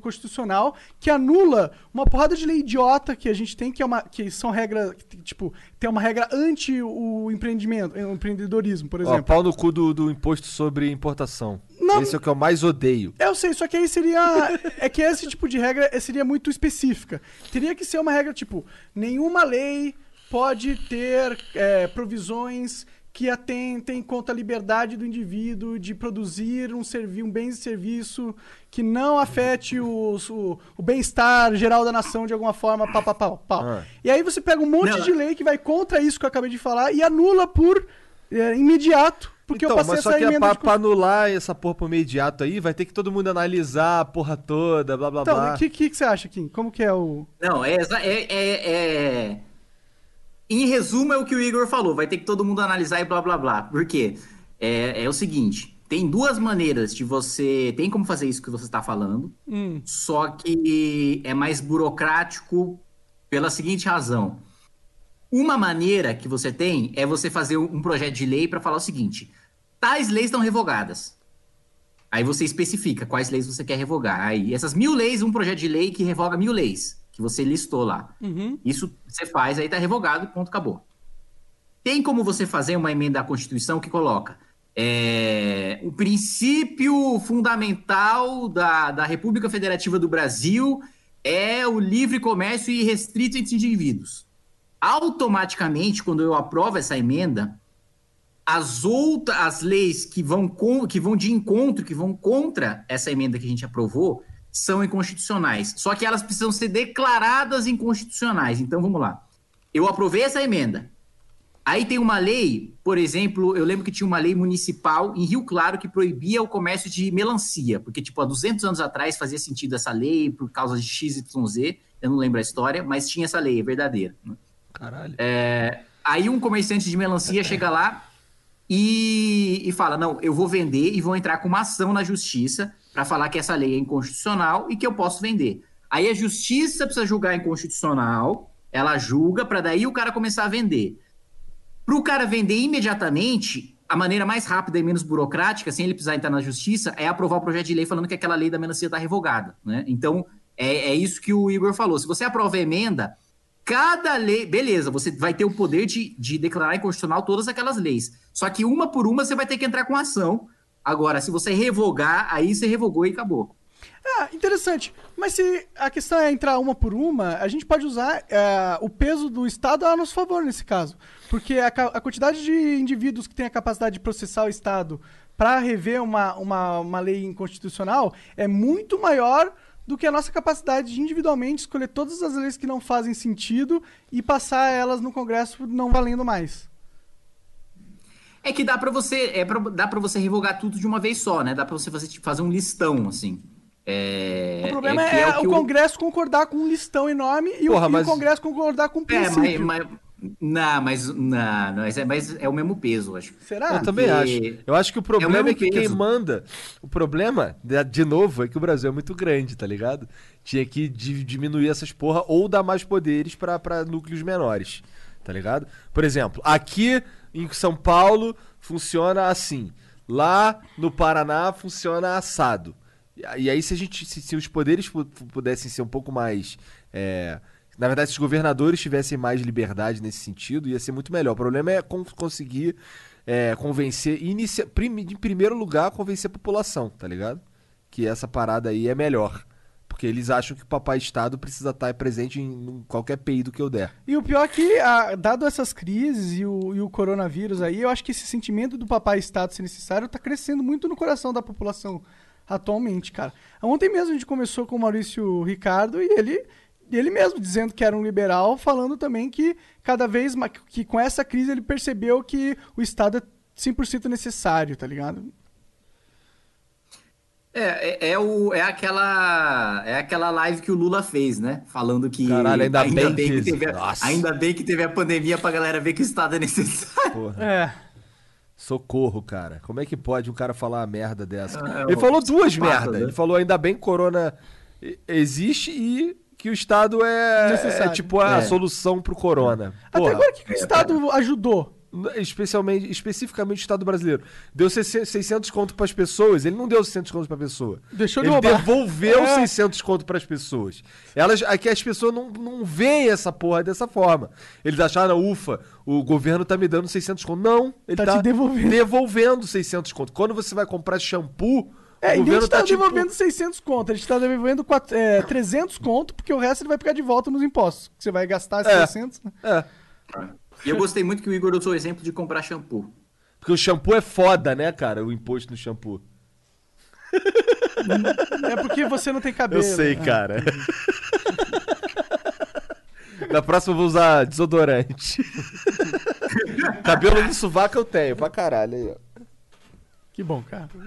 constitucional que anula uma porrada de lei idiota que a gente tem, que, é uma, que são regras. Tipo, tem uma regra anti o empreendimento, o empreendedorismo, por Ó, exemplo. pau no cu do, do imposto sobre importação. Não. Esse é o que eu mais odeio. Eu sei, só que aí seria. é que esse tipo de regra eh, seria muito específica. Teria que ser uma regra tipo: nenhuma lei pode ter eh, provisões que atentem contra a liberdade do indivíduo de produzir um, servi um bem e serviço que não afete os- o, o bem-estar geral da nação de alguma forma, pau, pau, pau, pau. Ah. E aí você pega um monte Não. de lei que vai contra isso que eu acabei de falar e anula por eh, imediato, porque então, eu passei mas só essa que é pra, de pra anular essa porra pro imediato aí, vai ter que todo mundo analisar a porra toda, blá blá Então, blá. o que, que, que você acha, Kim? Como que é o. Não, é, é, é, é- Em resumo, é o que o Igor falou. Vai ter que todo mundo analisar e blá blá blá. Por quê? É, é o seguinte: tem duas maneiras de você. Tem como fazer isso que você está falando, Hum. só que é mais burocrático pela seguinte razão. Uma maneira que você tem é você fazer um projeto de lei para falar o seguinte: tais leis estão revogadas. Aí você especifica quais leis você quer revogar. Aí essas mil leis, um projeto de lei que revoga mil leis, que você listou lá. Uhum. Isso você faz, aí tá revogado, ponto, acabou. Tem como você fazer uma emenda à Constituição que coloca é, o princípio fundamental da, da República Federativa do Brasil é o livre comércio irrestrito entre indivíduos. Automaticamente, quando eu aprovo essa emenda, as outras as leis que vão, com, que vão de encontro, que vão contra essa emenda que a gente aprovou, são inconstitucionais. Só que elas precisam ser declaradas inconstitucionais. Então vamos lá. Eu aprovei essa emenda. Aí tem uma lei, por exemplo, eu lembro que tinha uma lei municipal em Rio Claro que proibia o comércio de melancia, porque, tipo, há 200 anos atrás fazia sentido essa lei por causa de XYZ, eu não lembro a história, mas tinha essa lei, é verdadeira. né? Caralho. É, aí um comerciante de melancia chega lá e, e fala: Não, eu vou vender e vou entrar com uma ação na justiça para falar que essa lei é inconstitucional e que eu posso vender. Aí a justiça precisa julgar inconstitucional, ela julga para daí o cara começar a vender. Para o cara vender imediatamente, a maneira mais rápida e menos burocrática, sem ele precisar entrar na justiça, é aprovar o projeto de lei falando que aquela lei da melancia está revogada. Né? Então, é, é isso que o Igor falou. Se você aprova a emenda, cada lei. Beleza, você vai ter o poder de, de declarar inconstitucional todas aquelas leis. Só que uma por uma você vai ter que entrar com ação. Agora, se você revogar, aí você revogou e acabou. Ah, interessante. Mas se a questão é entrar uma por uma, a gente pode usar é, o peso do Estado a nosso favor nesse caso. Porque a, a quantidade de indivíduos que tem a capacidade de processar o Estado para rever uma, uma, uma lei inconstitucional é muito maior do que a nossa capacidade de individualmente escolher todas as leis que não fazem sentido e passar elas no Congresso não valendo mais. É que dá pra você, é pra, dá para você revogar tudo de uma vez só, né? Dá pra você fazer, tipo, fazer um listão, assim. É, O problema que é, que o Congresso concordar com um listão enorme e, o- Porra, e mas- o Congresso concordar com um É, princípio. mas, mas, não, mas, não, não, mas é, mas é o mesmo peso, acho. Será? Eu também porque acho. Eu acho que o problema mesmo é, que quem peso. manda. O problema, de- de novo, é que o Brasil é muito grande, tá ligado? Tinha que di- diminuir essas porra ou dar mais poderes pra, pra núcleos menores, tá ligado? Por exemplo, aqui em São Paulo funciona assim. Lá no Paraná funciona assado. E aí, se a gente. Se, se os poderes pu- pudessem ser um pouco mais. é, Na verdade, se os governadores tivessem mais liberdade nesse sentido, ia ser muito melhor. O problema é con- conseguir é, convencer, inicia, prim- em primeiro lugar, convencer a população, tá ligado? Que essa parada aí é melhor. Porque eles acham que o papai Estado precisa estar presente em, qualquer peido que eu der. E o pior é que, ah, dado essas crises e o, e o coronavírus aí, eu acho que esse sentimento do papai Estado ser necessário tá crescendo muito no coração da população atualmente, cara. Ontem mesmo a gente começou com o Maurício Ricardo e ele, ele mesmo dizendo que era um liberal, falando também que cada vez mais, que com essa crise ele percebeu que o Estado é 100% necessário, tá ligado? É, é, é o, é, aquela, é aquela live que o Lula fez, né? Falando que. Caralho, ainda bem que- teve, a- Nossa. ainda bem que teve a pandemia pra galera ver que o Estado é necessário. Porra. É. Socorro, cara. Como é que pode um cara falar uma merda dessa? É, ele um falou duas merdas. né? Ele falou ainda bem que corona existe e que o Estado é, é tipo a É. solução pro corona. Até Porra, agora, o que, que o Estado ajudou? especialmente, especificamente o Estado brasileiro. Deu 600 conto pras pessoas, ele não deu 600 conto pra pessoa. Deixou de ele roubar. devolveu É. 600 conto pras pessoas. Elas, aqui as pessoas não, não veem essa porra dessa forma. Eles acharam, ufa, o governo tá me dando 600 conto. Não, ele Tá tá, te devolvendo. devolvendo 600 conto. Quando você vai comprar shampoo, É, o governo está tá tipo... devolvendo 600 conto, a gente está devolvendo quatro- é, 300 conto, porque o resto ele vai pegar de volta nos impostos. que Você vai gastar É. 600, né? É, E eu gostei muito que o Igor usou o exemplo de comprar shampoo. porque o shampoo é foda, né, cara? O imposto no shampoo. É porque você não tem cabelo. Eu sei, né? cara. Na próxima eu vou usar desodorante. Cabelo no sovaco eu tenho, pra caralho aí, ó. Que bom, cara.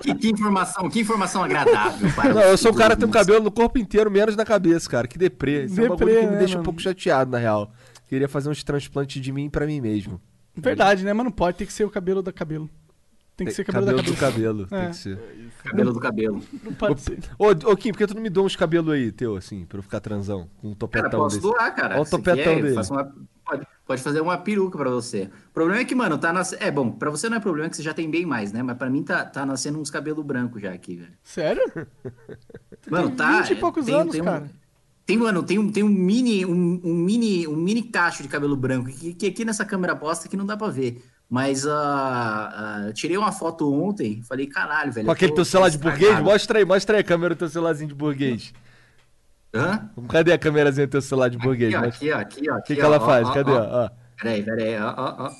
Que, que informação, que informação agradável. para Não, eu sou um cara que tem um ouvintes. cabelo no corpo inteiro, menos na cabeça, cara. Que deprê. Isso é um bagulho Deprê, que me né, deixa um mano? pouco chateado, na real. Queria fazer uns transplantes de mim pra mim mesmo. Verdade, né? Mas não pode, tem que ser o cabelo da cabelo. Tem que ser cabelo, cabelo da do cabeça. cabelo, tem É. que ser. Cabelo do cabelo. Não pode ser. Ô, ô, Kim, por que tu não me dá uns cabelos aí, teu, assim, pra eu ficar transão? Com um Cara, topetão posso desse. doar, cara. Olha o topetão quer, dele. uma- pode, pode fazer uma peruca pra você. O problema é que, mano, tá nas... É bom, pra você não é problema que você já tem bem mais, né? Mas pra mim tá, tá nascendo uns cabelos brancos já aqui, velho. Sério? Mano, tem tá. 20 e poucos tem, anos, tem um, cara. Tem, mano, tem um, tem um mini, um, um mini, um mini cacho de cabelo branco que, que aqui nessa câmera posta que não dá pra ver. Mas ah, eu tirei uma foto ontem, falei, caralho, velho. Com aquele tô- teu celular de burguês? Mostra aí, mostra aí a câmera do teu celularzinho de burguês. Hã? Cadê a câmerazinha do teu celular de burguês? Aqui, ó, aqui, ó, aqui, ó. O que, que ela faz? Cadê? Ó, ó. Peraí, peraí, ó, ó, ó.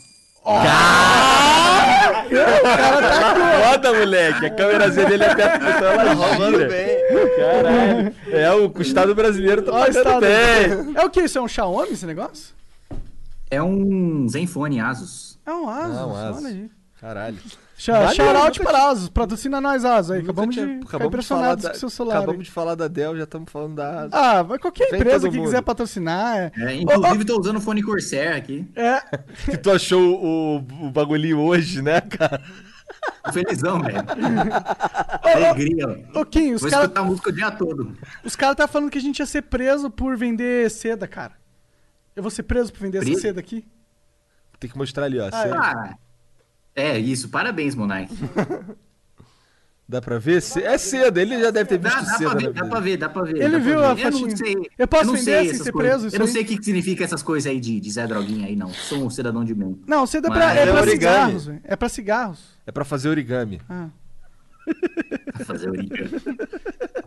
Foda, moleque. A câmerazinha dele é perto do botão, ela Roubando gira. bem. Caralho. É, o Estado brasileiro tá Ó, o pagando Estado. bem. É o que? Isso é um Xiaomi esse negócio? É um Zenfone Asus. É um Asus, Ah, um Asus. olha aí. Caralho. Sh- Valeu, Shout out nunca para Asus, patrocina nós Asus aí. Acabamos tinha- de ficar acabamos de falar impressionados da- com o seu celular. Acabamos aí. de falar da Dell, já estamos falando da Asus. Ah, vai qualquer Vem empresa que mundo. quiser patrocinar. É. É, inclusive, tô usando o fone Corsair aqui. É. Que tu achou o, o bagulhinho hoje, né, cara? Felizão, velho. Alegria. ó. Ô, Kim, os Vou caras escutar música o dia todo. os cara tá falando que a gente ia ser preso por vender seda, cara. Eu vou ser preso por vender essa Preso? seda aqui? Tem que mostrar ali, ó. Ah, Você- Ah, é isso. Parabéns, Monark. Dá pra ver? É cedo, ele já deve ter Dá, visto dá, cedo. pra ver, dá pra ver, dá pra ver. Ele viu ver. a Eu não sei. Eu posso não vender sei sem ser coisas. preso, isso Eu não aí? sei o que que significa essas coisas aí de, de Zé Droguinha aí, não. Sou um cidadão de bem. Não, é Mas pra, é é pra origami. cigarros. velho. É pra cigarros. É pra fazer origami. Ah. Pra fazer origami.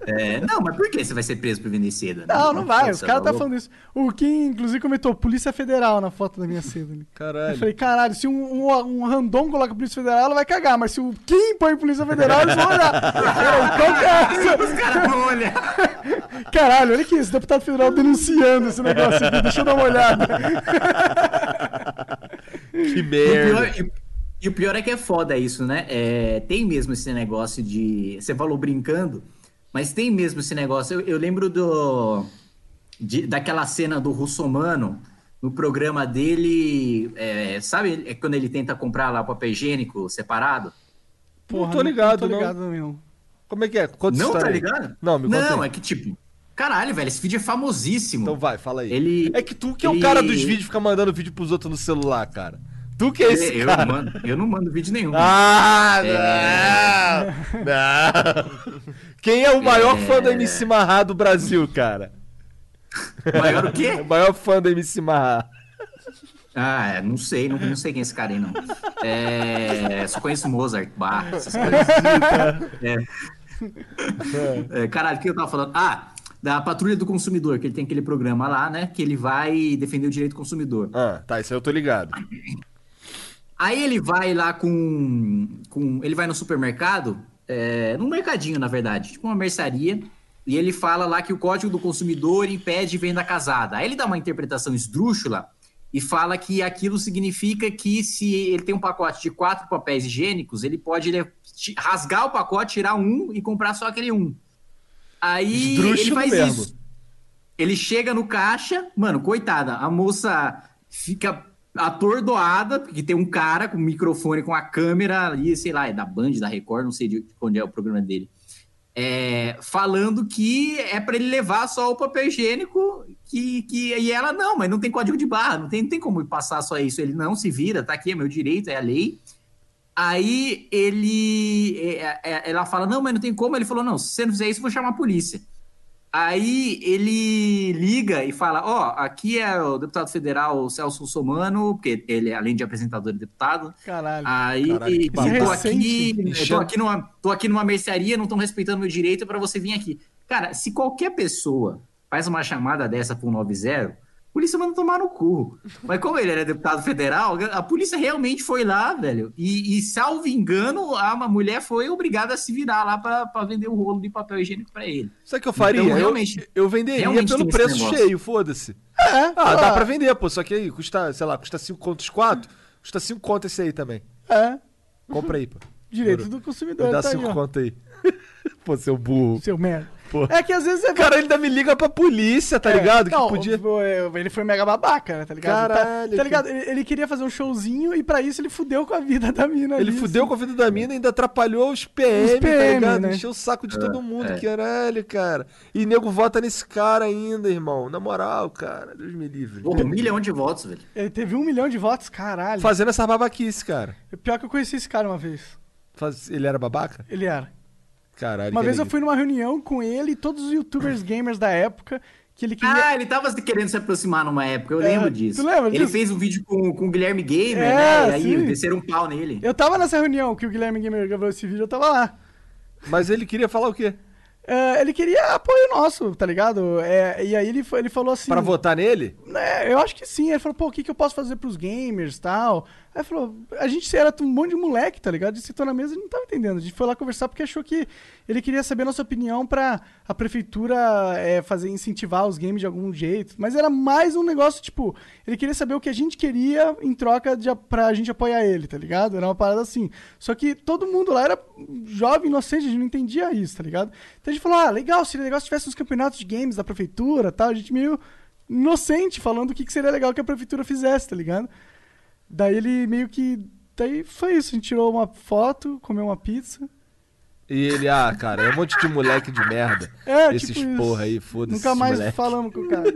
É, não, mas por que você vai ser preso por vender seda? Não, não vai. Os caras tá louco? falando isso. O Kim, inclusive, comentou Polícia Federal na foto da minha seda ali. Eu Caralho. falei, caralho, se um, um, um random coloca Polícia Federal, ela vai cagar. Mas se o Kim põe Polícia Federal, eles vão olhar. Ei, Qual que é essa? Os caras vão olhar. Caralho, olha aqui, esse deputado federal denunciando esse negócio aqui. Deixa eu dar uma olhada. Que o, merda. e- e o pior é que é foda isso, né? É, tem mesmo esse negócio de. Você falou brincando, mas tem mesmo esse negócio. Eu, eu lembro do. de- daquela cena do Russomano no programa dele. é, sabe é quando ele tenta comprar lá o papel higiênico separado? Não tô ligado, não. não. Tô ligado, não. Como é que é? Conta não, tá aí. ligado? Não, me conta Não, aí. é que tipo. Caralho, velho, esse vídeo é famosíssimo. Então vai, fala aí. Ele- É que tu que é o cara dos vídeos, fica mandando vídeo pros outros no celular, cara. Tu que é esse eu, cara? mando, eu não mando vídeo nenhum. Ah, É. não! Não! Quem é o maior fã do MC Marra do Brasil, cara? Maior o quê? O maior fã do MC Marra. Ah, é, não sei, não, não sei quem é esse cara aí, não. É, só conheço Mozart, Bach, essas coisas. É. É, caralho, o que eu tava falando? Ah, da Patrulha do Consumidor, que ele tem aquele programa lá, né? Que ele vai defender o direito do consumidor. Ah, tá, isso aí eu tô ligado. Aí ele vai lá com. com ele vai no supermercado, é, num mercadinho, na verdade, tipo uma mercearia, e ele fala lá que o Código do Consumidor impede venda casada. Aí ele dá uma interpretação esdrúxula e fala que aquilo significa que se ele tem um pacote de quatro papéis higiênicos, ele pode rasgar o pacote, tirar um e comprar só aquele um. Aí ele Esdrúxulo faz mesmo. isso. Ele chega no caixa, mano, coitada, a moça fica atordoada, porque tem um cara com microfone, com a câmera ali, sei lá, é da Band, da Record, não sei de onde é o programa dele. É, falando que é para ele levar só o papel higiênico, que, que, e ela, não, mas não tem código de barra, não tem, não tem como passar só isso. Ele, não, se vira, tá aqui, é meu direito, é a lei. Aí ele, é, é, ela fala, não, mas não tem como. Ele falou, não, se você não fizer isso, eu vou chamar a polícia. Aí ele liga e fala: Ó, aqui é o deputado federal Celso Somano, porque ele, além de apresentador, é deputado. Caralho. Aí Caralho, tô aqui, tô aqui numa, tô aqui numa mercearia, não estão respeitando meu direito para você vir aqui. Cara, se qualquer pessoa faz uma chamada dessa pro 90, a polícia manda tomar no cu. Mas como ele era deputado federal, a polícia realmente foi lá, velho. E, e salvo engano, a uma mulher foi obrigada a se virar lá para vender o rolo de papel higiênico para ele. Sabe o que eu faria? Então, Eu- realmente- eu, venderia realmente pelo preço cheio, foda-se. É, Ah, dá pra vender, pô. Só que aí custa, sei lá, custa 5 contos 4. Custa 5 contos esse aí também. É, Compra aí, pô. direito do consumidor. Me dá tá aí, 5 ó. contos aí. pô, seu burro. Seu merda. Pô. É que às vezes é. Cara, ele ainda me liga pra polícia, tá É, ligado? Não, que podia. o- ele foi mega babaca, né, tá ligado? Caralho, Tá, tá ligado? Ele, ele queria fazer um showzinho e pra isso ele fudeu com a vida da mina. Ele ali, fudeu assim. com a vida da mina e ainda atrapalhou os PM, Os PM, tá ligado? né? Encheu o saco de todo mundo, é. caralho, cara. E nego vota nesse cara ainda, irmão. Na moral, cara. Deus me livre. Porra, um milhão de votos, velho. Ele teve um milhão de votos, caralho. Fazendo essa babaquice, cara. Pior que eu conheci esse cara uma vez. Faz- Ele era babaca? Ele era. Caralho. Uma vez eu fui numa reunião com ele e todos os youtubers gamers da época que ele queria. Ah, ele tava se querendo se aproximar numa época, eu É, lembro disso. tu lembra ele disso? fez um vídeo com, com o Guilherme Gamer, É, né? E aí sim. desceram um pau nele. Eu tava nessa reunião que o Guilherme Gamer gravou esse vídeo, eu tava lá. Mas ele queria falar o quê? É, ele queria apoio nosso, tá ligado? É, e aí ele, ele falou assim. Pra votar nele? É, eu acho que sim. Ele falou, pô, o que, que eu posso fazer pros gamers e tal? Aí falou, a gente era um monte de moleque, tá ligado? A gente sentou na mesa e não tava entendendo. A gente foi lá conversar porque achou que ele queria saber a nossa opinião pra a prefeitura é, fazer, incentivar os games de algum jeito. Mas era mais um negócio, tipo, ele queria saber o que a gente queria em troca de, pra gente apoiar ele, tá ligado? Era uma parada assim. Só que todo mundo lá era jovem, inocente, a gente não entendia isso, tá ligado? Então a gente falou, ah, legal, seria legal se tivesse uns campeonatos de games da prefeitura tal. A gente meio inocente falando o que, que seria legal que a prefeitura fizesse, tá ligado? Daí ele meio que. Daí foi isso, a gente tirou uma foto, comeu uma pizza. E ele, ah, cara, é um monte de moleque de merda. É, Esses tipo isso. porra aí, foda-se. Nunca mais moleque. falamos com o cara.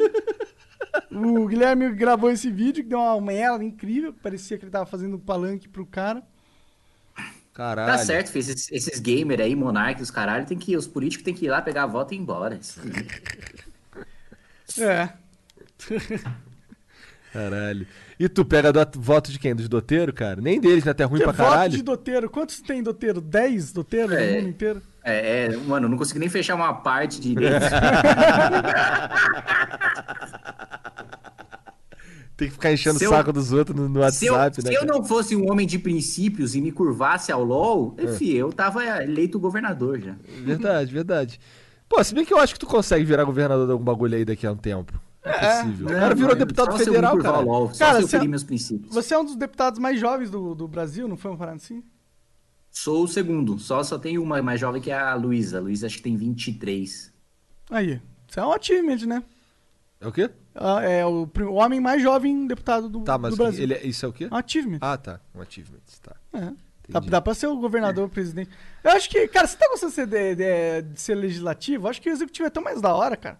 o Guilherme gravou esse vídeo que deu uma merda incrível, parecia que ele tava fazendo um palanque pro cara. Caralho. Tá certo, fez esses, esses gamers aí, monarca, os caralho, tem que, os políticos tem que ir lá pegar a volta e ir embora. É. Caralho. E tu pega do, voto de quem? Dos doteiros, cara? Nem deles, né? Até ruim Que pra voto caralho. de doteiro. Quantos tem doteiro? 10 doteiros É. no mundo inteiro? É, é, mano, eu não consigo nem fechar uma parte direito. Tem que ficar enchendo o saco dos outros no, no Se eu, WhatsApp, né? se eu não fosse um homem de princípios e me curvasse ao LOL, É. enfim, eu tava eleito governador já. Verdade, verdade. Pô, se bem que eu acho que tu consegue virar governador de algum bagulho aí daqui a um tempo. É, possível. o cara virou Não, deputado federal, cara. só Cara, meus princípios. Você é um dos deputados mais jovens do, do Brasil, não foi uma parada assim? Sou o segundo, só, só tem uma mais jovem que é a Luísa. A Luísa acho que tem 23. Aí. Isso é um achievement, né? É o quê? Ah, É o, o homem mais jovem deputado do, Tá, mas do Brasil. ele é- isso é o quê? Um achievement. Ah, tá. Um achievement, tá. É. Dá, Entendi. dá pra ser o governador, o presidente. Eu acho que, cara, você tá gostando de ser, de, de- de ser legislativo? Eu acho que o executivo é tão mais da hora, cara.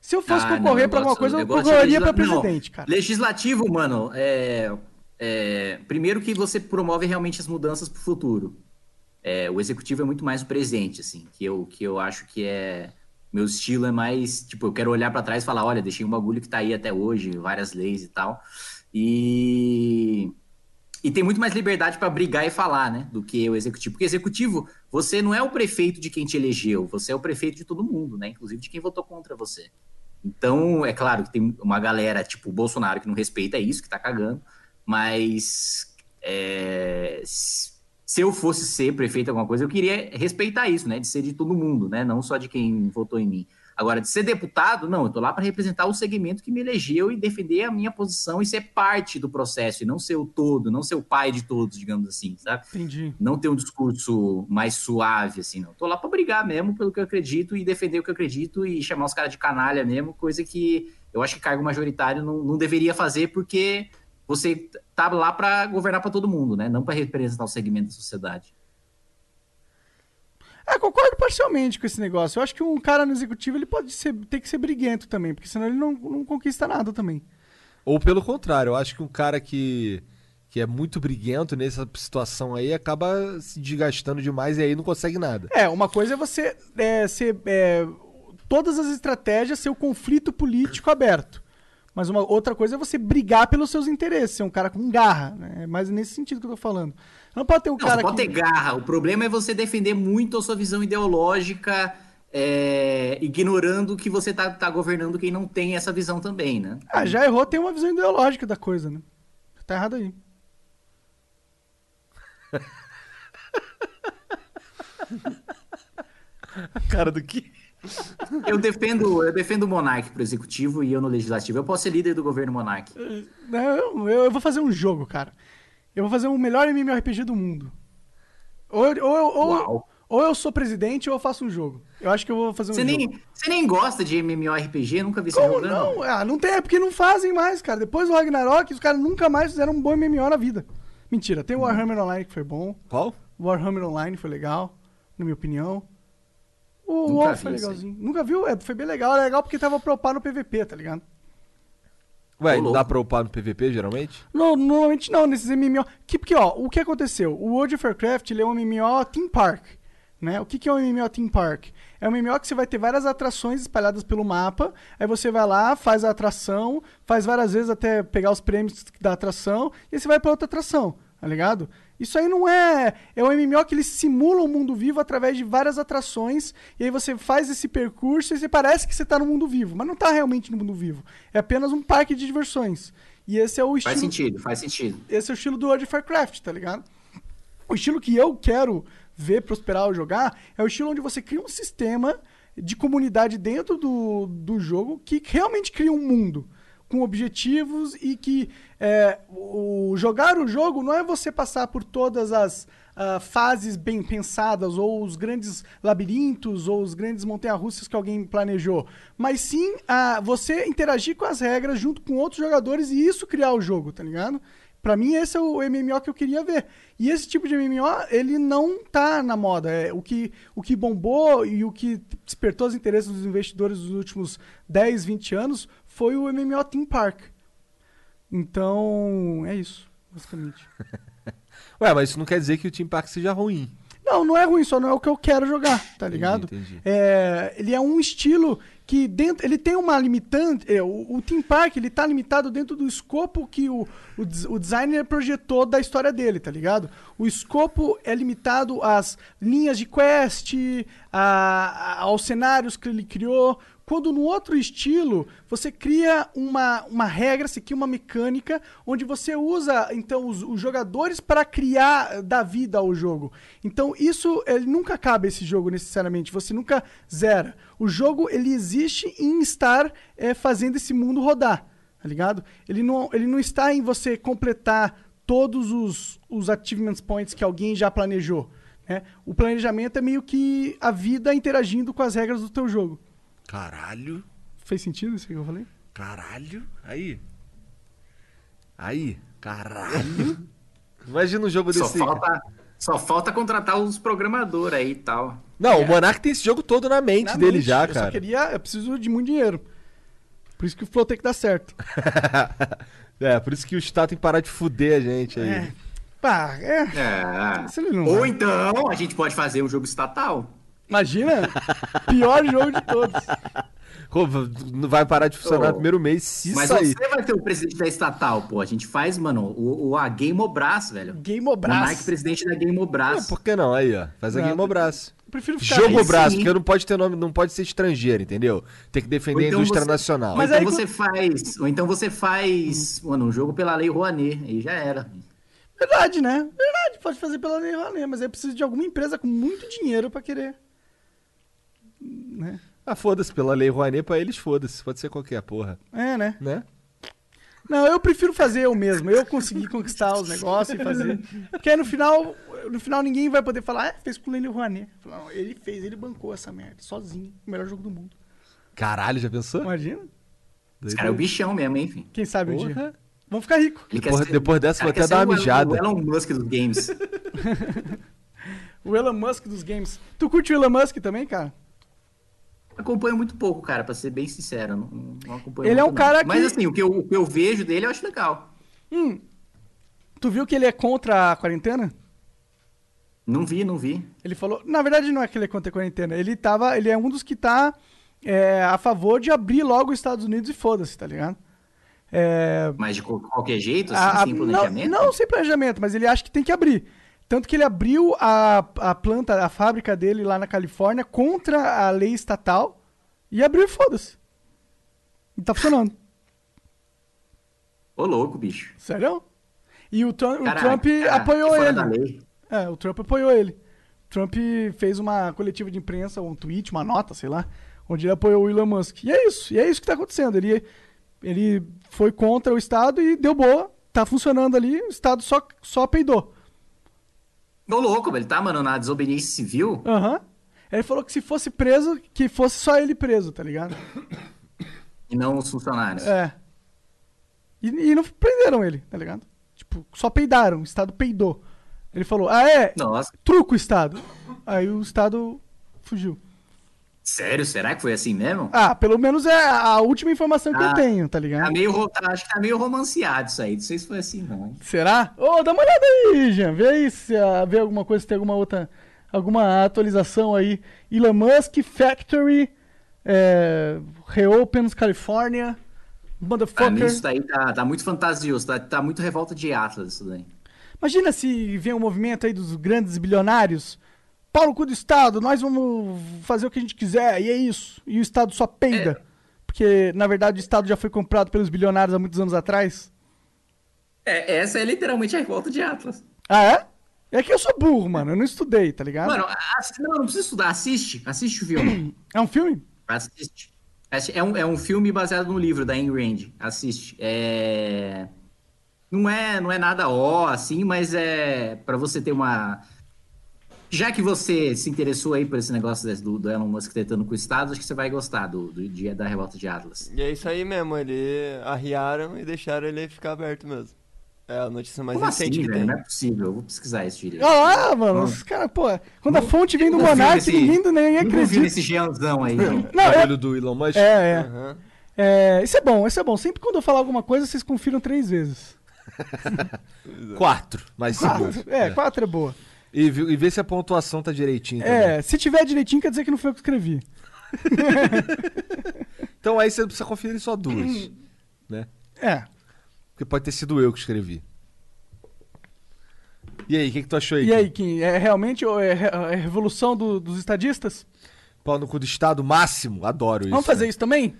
Se eu fosse Ah, não, concorrer eu pra alguma coisa, eu concorreria pra legisla- não, presidente, cara. Legislativo, mano, é. é, primeiro que você promove realmente as mudanças para o futuro. É, o executivo é muito mais o presente, assim, que eu, que eu acho que é meu estilo é mais tipo eu quero olhar para trás e falar, olha, deixei um bagulho que tá aí até hoje, várias leis e tal, e e tem muito mais liberdade para brigar e falar, né, do que o executivo. Porque executivo, você não é o prefeito de quem te elegeu, você é o prefeito de todo mundo, né, inclusive de quem votou contra você. Então, é claro que tem uma galera, tipo o Bolsonaro, que não respeita isso, que tá cagando, mas é, se eu fosse ser prefeito alguma coisa, eu queria respeitar isso, né, de ser de todo mundo, né, não só de quem votou em mim. Agora, de ser deputado, não, eu tô lá para representar o segmento que me elegeu e defender a minha posição e ser parte do processo, e não ser o todo, não ser o pai de todos, digamos assim, sabe? Entendi. Não ter um discurso mais suave, assim, não. Tô lá para brigar mesmo pelo que eu acredito e defender o que eu acredito e chamar os caras de canalha mesmo, coisa que eu acho que cargo majoritário não, não deveria fazer, porque você tá lá para governar para todo mundo, né? Não para representar o segmento da sociedade. É, concordo parcialmente com esse negócio. Eu acho que um cara no executivo ele pode ser, ter que ser briguento também, porque senão ele não, não conquista nada também. Ou pelo contrário, eu acho que um cara que, que é muito briguento nessa situação aí acaba se desgastando demais e aí não consegue nada. É, uma coisa é você é, ser. é, todas as estratégias ser o conflito político aberto. Mas uma outra coisa é você brigar pelos seus interesses, ser um cara com garra. Né? É mais nesse sentido que eu tô falando. Não pode ter um Não, cara você pode que. ter garra. O problema é você defender muito a sua visão ideológica, é, ignorando que você tá, tá governando quem não tem essa visão também, né? Ah, já errou, tem uma visão ideológica da coisa, né? Tá errado aí. Cara do que? Eu defendo, eu defendo o Monark pro executivo e eu no legislativo. Eu posso ser líder do governo Monark. Não, eu, eu vou fazer um jogo, cara. Eu vou fazer o melhor MMORPG do mundo. Ou, eu- ou, ou, ou eu sou presidente ou eu faço um jogo. Eu acho que eu vou fazer um Você jogo. nem, você nem gosta de MMORPG? Nunca vi você Como jogando? não? Ah, não tem, é porque não fazem mais, cara. Depois do Ragnarok, os caras nunca mais fizeram um bom MMO na vida. Mentira, tem o Warhammer Online que foi bom. Qual? O Warhammer Online foi legal, na minha opinião. O Nunca WoW foi aí. legalzinho. Nunca viu? É, foi bem legal. É legal porque tava pra upar no PVP, tá ligado? Ué, não dá pra upar no PVP, geralmente? No- normalmente não, nesses MMO. Que, porque, ó, o que aconteceu? O World of Warcraft ele é um MMO Theme Park. Né? O que, que é um MMO Theme Park? É um MMO que você vai ter várias atrações espalhadas pelo mapa. Aí você vai lá, faz a atração, faz várias vezes até pegar os prêmios da atração, e aí você vai pra outra atração, tá ligado? Isso aí não é. É um MMO que ele simula o mundo vivo através de várias atrações, e aí você faz esse percurso e você parece que você tá no mundo vivo, mas não tá realmente no mundo vivo. É apenas um parque de diversões. E esse é o estilo Faz sentido, faz sentido. esse é o estilo do World of Warcraft, tá ligado? O estilo que eu quero ver prosperar ou jogar é o estilo onde você cria um sistema de comunidade dentro do, do jogo que realmente cria um mundo com objetivos e que é, o, jogar o jogo não é você passar por todas as ah, fases bem pensadas ou os grandes labirintos ou os grandes montanhas-russas que alguém planejou, mas sim ah, você interagir com as regras junto com outros jogadores e isso criar o jogo, tá ligado? Pra mim, esse é o MMO que eu queria ver. E esse tipo de MMO, ele não tá na moda. É, o, que, o que bombou e o que despertou os interesses dos investidores nos últimos 10, 20 anos foi o MMO Theme Park. Então, é isso, basicamente. Ué, mas isso não quer dizer que o Team Park seja ruim. Não, não é ruim, só não é o que eu quero jogar, tá ligado? entendi. É, ele é um estilo que dentro, ele tem uma limitante, é, o, o Theme Park, ele tá limitado dentro do escopo que o, o, o designer projetou da história dele, tá ligado? O escopo é limitado às linhas de quest, a- a- aos cenários que ele criou, quando no outro estilo, você cria uma, uma regra, você cria uma mecânica, onde você usa, então, os, os jogadores para criar, dar vida ao jogo. Então, isso, ele nunca acaba esse jogo, necessariamente. Você nunca zera. O jogo, ele existe em estar eh, fazendo esse mundo rodar, tá ligado? Ele não, ele não está em você completar todos os, os achievement points que alguém já planejou. Né? O planejamento é meio que a vida interagindo com as regras do teu jogo. Caralho, Fez sentido isso que eu falei? caralho. Aí. Aí, caralho. Imagina um jogo Só desse. falta, só falta contratar os programadores aí e tal. Não, o Monark tem esse jogo todo na mente Na dele mente. já, eu cara. só queria. Eu preciso de muito dinheiro. Por isso que o Flow tem que dar certo. É, por isso que o Estado tem que parar de fuder a gente aí. É. Pá, é. É. Ou então a gente pode fazer um jogo estatal. Imagina, pior jogo de todos. Vai parar de funcionar no primeiro mês se Mas sair. você vai ter o presidente da estatal, pô. A gente faz, mano, o, o a Gamobras, velho. Game Monark presidente da Ah, Gamobras. por que não? Aí, ó. Faz a Não, Game Braço. Prefiro ficar. Jogo sim. porque não pode ter nome, não pode ser estrangeiro, entendeu? Tem que defender Ou a então indústria você- nacional. Mas então aí você faz. Ou então você faz, mano, um jogo pela lei Rouanet. Aí já era. Verdade, né? Verdade, pode fazer pela Lei Rouanet, mas aí precisa de alguma empresa com muito dinheiro pra querer. Né? Ah, foda-se, pela lei Rouanet, pra eles foda-se. Pode ser qualquer porra, É, né? né? Não, eu prefiro fazer eu mesmo. Eu consegui conquistar os negócios e fazer. Porque aí no final, no final ninguém vai poder falar, ah, fez com o Lei Rouanet. Falar, ele fez, ele bancou essa merda, sozinho. O melhor jogo do mundo. Caralho, já pensou? Imagina? Esse cara é o bichão mesmo, hein, enfim. Quem sabe um dia. Porra. Vamos ficar ricos. Ele Depois- quer depois dessa, vou até dar ser uma mijada. O Elon Musk dos games. O Elon Musk dos games. Tu curte o Elon Musk também, cara? Acompanho muito pouco, cara, pra ser bem sincero. Não, não acompanho Ele é um cara não. Mas que- assim, o que, eu, o que eu vejo dele eu acho legal. Hum. Tu viu que ele é contra a quarentena? Não vi, não vi. Ele falou. Na verdade, não é que ele é contra a quarentena. Ele tava. Ele é um dos que tá é, a favor de abrir logo os Estados Unidos e foda-se, tá ligado? É, Mas de qual- qualquer jeito, assim, a- sem planejamento? Não, não sem planejamento, mas ele acha que tem que abrir. Tanto que ele abriu a, a planta, a fábrica dele lá na Califórnia contra a lei estatal e abriu e foda-se. E tá funcionando. Ô, louco, bicho. Sério? E o, Trump- o Caraca, Trump cara, apoiou ele. É, o Trump apoiou ele. O Trump fez uma coletiva de imprensa, um tweet, uma nota, sei lá, onde ele apoiou o Elon Musk. E é isso, e é isso que tá acontecendo. Ele, ele foi contra o Estado e deu boa, tá funcionando ali, o Estado só, só peidou. Ô, louco, ele tá, mano, na desobediência civil. Aham. Ele falou que se fosse preso, que fosse só ele preso, tá ligado? E não os funcionários. É. E, e não prenderam ele, tá ligado? Tipo, só peidaram, o Estado peidou. Ele falou, ah é, Nossa, truca o Estado. Aí o Estado fugiu. Sério? Será que foi assim mesmo? Ah, pelo menos é a última informação que eu Ah, tenho, tá Tá ligado? meio, tá- acho que tá meio romanceado isso aí. Não sei se foi assim, não. Será? Ô, dá uma olhada aí, Jean. Vê aí se ah, vê alguma coisa, se tem alguma outra. Alguma atualização aí. Elon Musk Factory. É, Reopens, Califórnia. Pra Motherfucker. mim, isso daí tá, tá muito fantasioso. Tá, tá muito revolta de Atlas isso daí. Imagina se vem um movimento aí dos grandes bilionários. Pau no cu do Estado, nós vamos fazer o que a gente quiser, e é isso. E o Estado só peida. Porque, na verdade, o Estado já foi comprado pelos bilionários há muitos anos atrás. É, essa é literalmente a revolta de Atlas. Ah, é? É que eu sou burro, mano. Eu não estudei, tá ligado? Mano, não, não precisa estudar. Assiste. Assiste o filme. É um filme? Assiste. Assi- É um, é um filme baseado no livro da Ayn Rand. Assiste. É... Não é, não é nada ó, assim, mas é pra você ter uma... Já que você se interessou aí por esse negócio do, do Elon Musk tretando com o Estado, acho que você vai gostar do, do dia da revolta de Atlas. E é isso aí mesmo, ele arriaram e deixaram ele ficar aberto mesmo. É a notícia mais Como assim, recente que velho? tem. Não é possível. Eu vou pesquisar isso direito. Olha lá, mano. Os caras, pô. Quando a fonte vem do vi Monark, ninguém, ninguém nunca vi acredita. nesse Jeanzão aí. não. Não, é, Trabalho do Elon Musk. é, é. Aham. É, Isso é bom, isso é bom. Sempre quando eu falar alguma coisa, vocês confiram três vezes. Quatro, mais segundo. Quatro. É, quatro é boa. E, e vê se a pontuação tá direitinho também. É, se tiver direitinho, quer dizer que não foi eu que escrevi. Então aí você precisa conferir só duas. né? É. Porque pode ter sido eu que escrevi. E aí, o que, que tu achou aí? E aí, Kim? Kim, é realmente é, é revolução do- dos estadistas? Pau no cu do Estado máximo? Adoro isso. Vamos fazer né? isso também?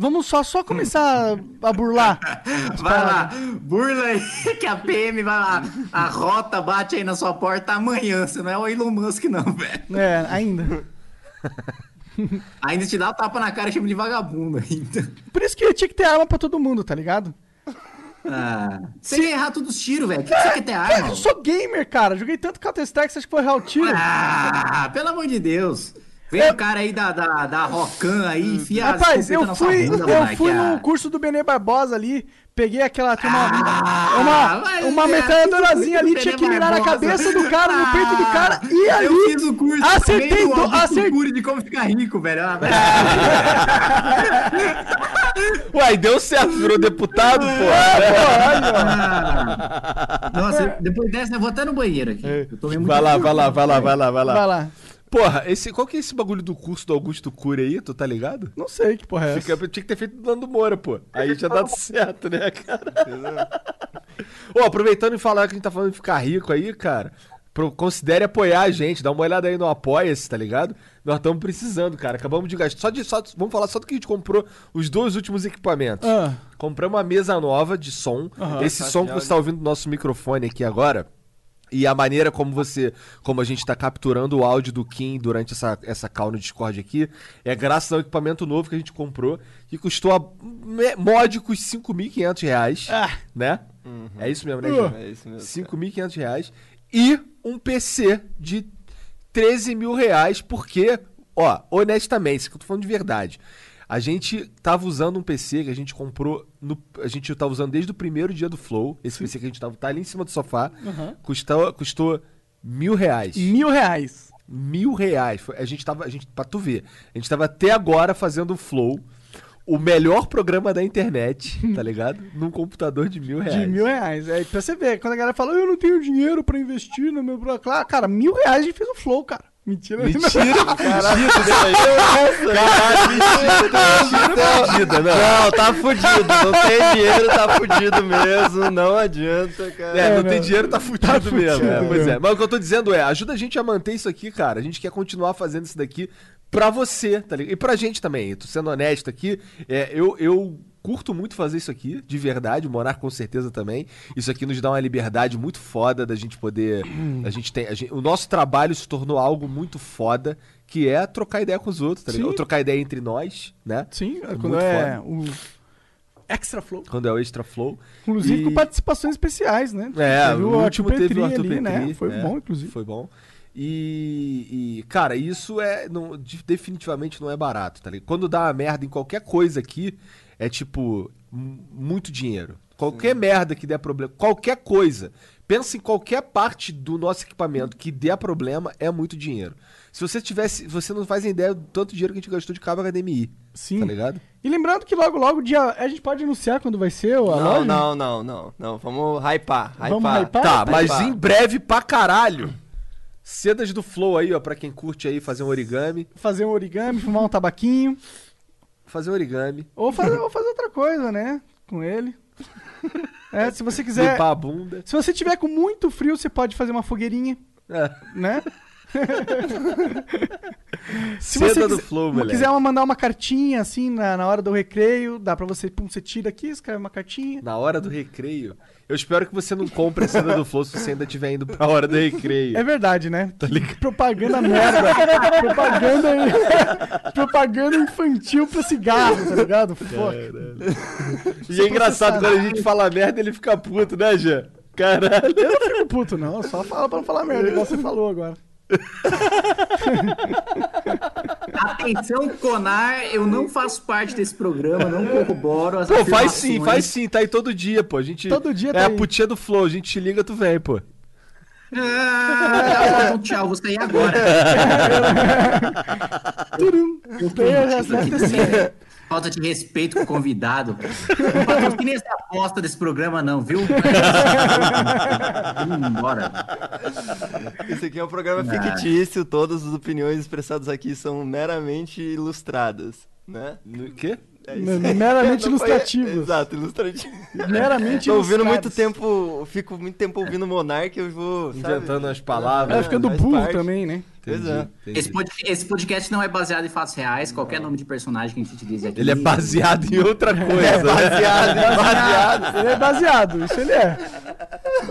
Vamos só, só começar a burlar. Vai lá, burla aí que a PM vai lá. A rota bate aí na sua porta amanhã. Você não é o Elon Musk, não, velho. É, ainda. Ainda te dá o tapa na cara e chama de vagabundo ainda. Por isso que tinha que ter arma pra todo mundo, tá ligado? Ah, você ia errar todos os tiros, velho. O que, que você quer ter arma? eu sou gamer, cara. Joguei tanto Counter-Strike, você acha que foi real tiro? Ah, pelo amor de Deus. Vem o cara aí da, da, da Rocan aí, enfia Rapaz, eu fui, bunda, eu fui ah. no curso do Benê Barbosa ali, peguei aquela. Uma, Ah, uma, uma é, metralhadorazinha eu ali, tinha que mirar na cabeça do cara, no peito do cara, e Eu ali. fiz o curso acertei do acertei- de como ficar rico, velho. Ah. Uai, deu certo, virou deputado, É, pô. Ah. Nossa, depois dessa eu vou até no banheiro aqui. Eu muito Vai lá, vai lá, vai lá, vai lá, vai lá. Vai lá. Porra, esse, qual que é esse bagulho do curso do Augusto Cury aí? Tu tá ligado? Não sei que porra é essa. Fica, tinha que ter feito do Nando Moura, pô. Aí tinha dado certo, né, cara? Ô, aproveitando e falar que a gente tá falando de ficar rico aí, cara. pro- considere apoiar a gente, dá uma olhada aí no Apoia-se, tá ligado? Nós estamos precisando, cara. Acabamos de gastar. Só de, só, vamos falar só do que a gente comprou os dois últimos equipamentos. Ah. Compramos uma mesa nova de som. Aham. Esse som que você tá ouvindo do nosso microfone aqui agora. E a maneira como você, como a gente tá capturando o áudio do Kim durante essa, essa call no Discord aqui, é graças ao equipamento novo que a gente comprou, que custou a módicos 5.500 reais, Ah. né? É isso mesmo, né, Uh. Jean? É isso mesmo. 5.500 reais. E um PC de 13 mil reais, porque, ó, honestamente, isso que eu tô falando de verdade. A gente tava usando um PC que a gente comprou. No, a gente tava usando desde o primeiro dia do Flow. Esse PC que a gente tava tá ali em cima do sofá. Custou, custou mil reais. Mil reais. Mil reais. A gente tava. A gente, pra tu ver, a gente tava até agora fazendo o Flow. O melhor programa da internet, tá ligado? Num computador de mil reais. De mil reais. É, pra você ver, quando a galera fala, eu não tenho dinheiro pra investir no meu. pro-" Claro, cara, mil reais a gente fez o flow, cara. Mentira. Mentira, caralho. Fudida, não. não, tá fudido. Não tem dinheiro, tá fudido mesmo. Não adianta, cara. É, não não. tem dinheiro, tá fudido, Tá fudido mesmo. É, pois é. Mas o que eu tô dizendo é, ajuda a gente a manter isso aqui, cara. A gente quer continuar fazendo isso daqui pra você, tá ligado? E pra gente também. Tô sendo honesto aqui. É, eu, eu curto muito fazer isso aqui, de verdade. O com certeza também. Isso aqui nos dá uma liberdade muito foda da gente poder. A gente tem, a gente- o nosso trabalho se tornou algo muito foda, que é trocar ideia com os outros, tá. Ou trocar ideia entre nós, né? Sim, É quando é foda. o Extra Flow. Quando é o Extra Flow. Inclusive E- com participações especiais, né? É, Teve o último teve o Arthur ali, né? Petri, Foi é, bom, inclusive. Foi bom. E, e, cara, isso é não, de- definitivamente não é barato, tá ligado? Quando dá uma merda em qualquer coisa aqui, é tipo muito dinheiro. Qualquer merda que der problema, qualquer coisa. Pensa em qualquer parte do nosso equipamento que der problema, é muito dinheiro. Se você tivesse, você não faz ideia do tanto dinheiro que a gente gastou de cabo HDMI, Sim. tá ligado? E lembrando que logo, logo, dia. A gente pode anunciar quando vai ser a Não, loja? não, não, não, não. Vamos hypar. hypar. Vamos hypar? Tá, mas Hypar. em breve pra caralho. Sedas do Flow aí, ó, pra quem curte aí fazer um origami. Fazer um origami, fumar um tabaquinho. Fazer origami. Ou fazer, ou fazer outra coisa, né? Com ele. É, se você quiser. Limpar a bunda. Se você tiver com muito frio, você pode fazer uma fogueirinha, É. né? Se Seda você do quiser, Flow, moleque. quiser mandar uma cartinha assim na, na hora do recreio, dá pra você, pum, você tira aqui, escreve uma cartinha. Na hora do recreio. Eu espero que você não compre a seda do Flow se você ainda estiver indo pra hora do recreio. É verdade, né? Propaganda merda. propaganda, propaganda infantil pra cigarro, tá ligado? Foda. E é engraçado, quando a gente fala merda, ele fica puto, né, Jean? Caralho. Eu não fico puto, não. Só fala pra não falar merda, igual você falou agora. Atenção, Conar, eu não faço parte desse programa, não corroboro as Pô, faz sim, faz sim, tá aí todo dia, pô. A gente, Todo dia É tá a putinha do Flow, a gente te liga, tu vem, pô. Ah, então, tchau, vou sair agora. Turum. Eu Tem resposta que sim. você- Falta de respeito com o convidado. Não patrocine essa aposta desse programa, não, viu? Vamos embora. Esse aqui é um programa fictício, todas as opiniões expressadas aqui são meramente ilustradas, né? No quê? É Meramente foi- ilustrativas. Exato, ilustrativo. Meramente Tô ouvindo muito tempo, fico muito tempo ouvindo Monark, eu vou, sabe? Inventando as palavras. Vai ficando burro parte. também, né? Pois é. Entendi. Esse, pod- esse podcast não é baseado em fatos reais, qualquer nome de personagem que a gente utilize aqui. Ele é baseado em outra coisa. É né? baseado, é baseado. Ele é baseado, isso ele é.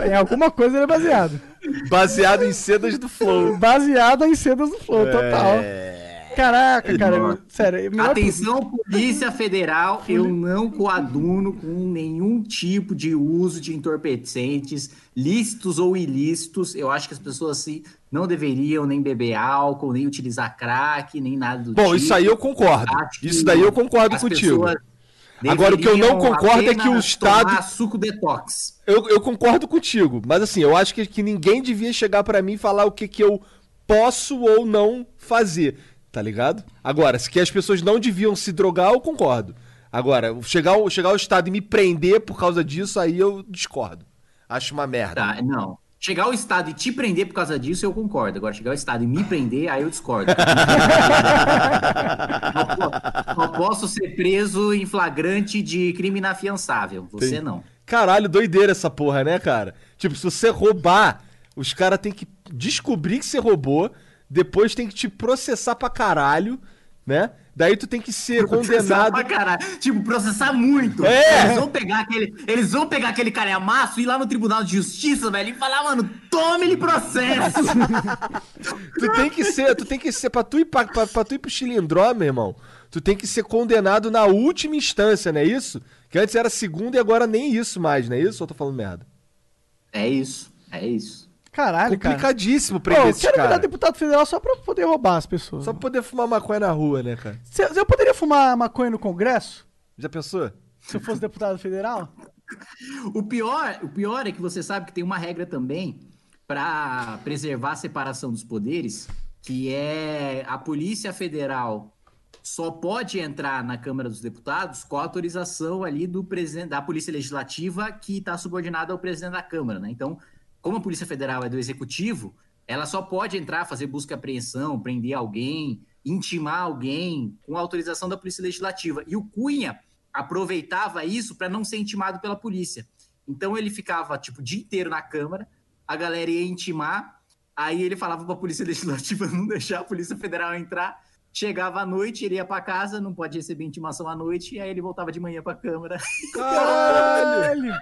Em alguma coisa ele é baseado. Baseado em sedas do Flow. Baseado em cedas do Flow, total. É. Caraca, cara. eu- sério, é Atenção, Polícia Federal, eu não coaduno com nenhum tipo de uso de entorpecentes, lícitos ou ilícitos. Eu acho que as pessoas assim não deveriam nem beber álcool, nem utilizar crack, nem nada do tipo. Bom, isso aí eu concordo. Acho Isso daí eu concordo as contigo. Agora, o que eu não concordo é que o Estado- tomar suco detox. Eu, eu concordo contigo, mas assim, eu acho que, que ninguém devia chegar pra mim e falar o que, que eu posso ou não fazer, tá ligado? Agora, se que as pessoas não deviam se drogar, eu concordo. Agora, chegar ao, chegar ao Estado e me prender por causa disso, aí eu discordo. Acho uma merda. Tá, não. Chegar ao estado e te prender por causa disso, eu concordo. Agora, chegar ao estado e me prender, aí eu discordo. não, po- não posso ser preso em flagrante de crime inafiançável. Você Tem. não. Caralho, doideira essa porra, né, cara? Tipo, se você roubar, os caras têm que descobrir que você roubou, depois tem que te processar pra caralho, né? Daí tu tem que ser Processar condenado. pra caralho. Tipo, processar muito. É. Eles vão pegar aquele, eles vão pegar aquele calhamaço e ir lá no Tribunal de Justiça, velho, e falar, mano, tome-lhe processo. Tu tem que ser, tu tem que ser, pra tu ir, pra, pra, pra tu ir pro Chilindró, meu irmão, tu tem que ser condenado na última instância, não é isso? Que antes era segunda e agora nem isso mais, não é isso? Ou eu tô falando merda? é isso, é isso. Caralho, cara. Complicadíssimo Pô, prender esses quero virar caras. deputado federal só pra poder roubar as pessoas. Só pra poder fumar maconha na rua, né, cara? Eu poderia fumar maconha no Congresso? Já pensou? Se eu fosse deputado federal? O pior, o pior é que você sabe que tem uma regra também para preservar a separação dos poderes, que é a Polícia Federal só pode entrar na Câmara dos Deputados com a autorização ali do presidente da Polícia Legislativa que está subordinada ao presidente da Câmara, né? Então, como a Polícia Federal é do Executivo, ela só pode entrar, fazer busca e apreensão, prender alguém, intimar alguém com autorização da Polícia Legislativa. E o Cunha aproveitava isso para não ser intimado pela polícia. Então ele ficava tipo o dia inteiro na Câmara, a galera ia intimar, aí ele falava para a Polícia Legislativa não deixar a Polícia Federal entrar. Chegava à noite, ele ia para casa, não pode receber intimação à noite, e aí ele voltava de manhã para a Câmara. Caralho!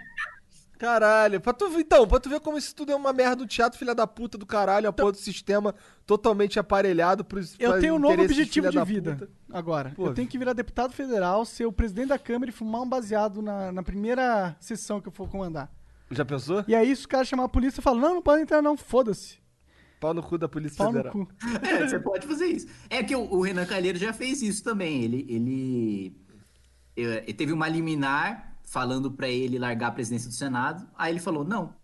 Caralho, pra tu, ver- então, pra tu ver como isso tudo é uma merda do teatro, filha da puta do caralho, a porra do sistema totalmente aparelhado pros Eu tenho um novo objetivo de da vida puta. agora. Pô. Eu tenho que virar deputado federal, ser o presidente da Câmara e fumar um baseado na, na primeira sessão que eu for comandar. Já pensou? E aí, se o cara chamar a polícia e falar, não, não pode entrar não, foda-se. Pau no cu da Polícia Pau no Federal. cu. É, você pode fazer isso. É que o, o Renan Calheiro já fez isso também. Ele, ele, ele teve uma liminar falando pra ele largar a presidência do Senado. Aí ele falou não.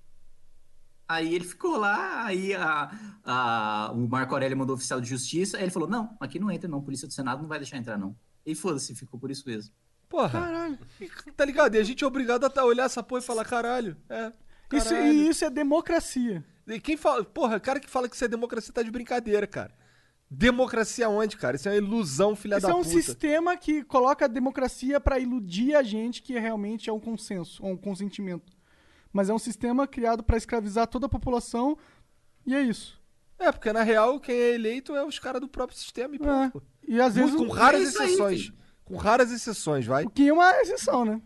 Aí ele ficou lá, aí a, a- o Marco Aurélio mandou oficial de justiça, aí ele falou, não, aqui não entra não, polícia do Senado não vai deixar entrar não. E foda-se, ficou por isso mesmo. Porra. Caralho. Tá ligado? E a gente é obrigado a tá- olhar essa porra e falar, caralho. É. Isso, caralho. e isso é democracia. E quem fala. Porra, cara que fala que isso é democracia tá de brincadeira, cara. Democracia onde, cara? Isso é uma ilusão, filha Isso da é um puta. sistema que coloca a democracia pra iludir a gente que realmente é um consenso, ou um consentimento. Mas é um sistema criado pra escravizar toda a população e é isso. É, porque na real quem é eleito é os caras do próprio sistema e É. pô. E às vezes Com raras é aí, exceções. filho. com raras exceções, vai. o Kim é uma exceção, né?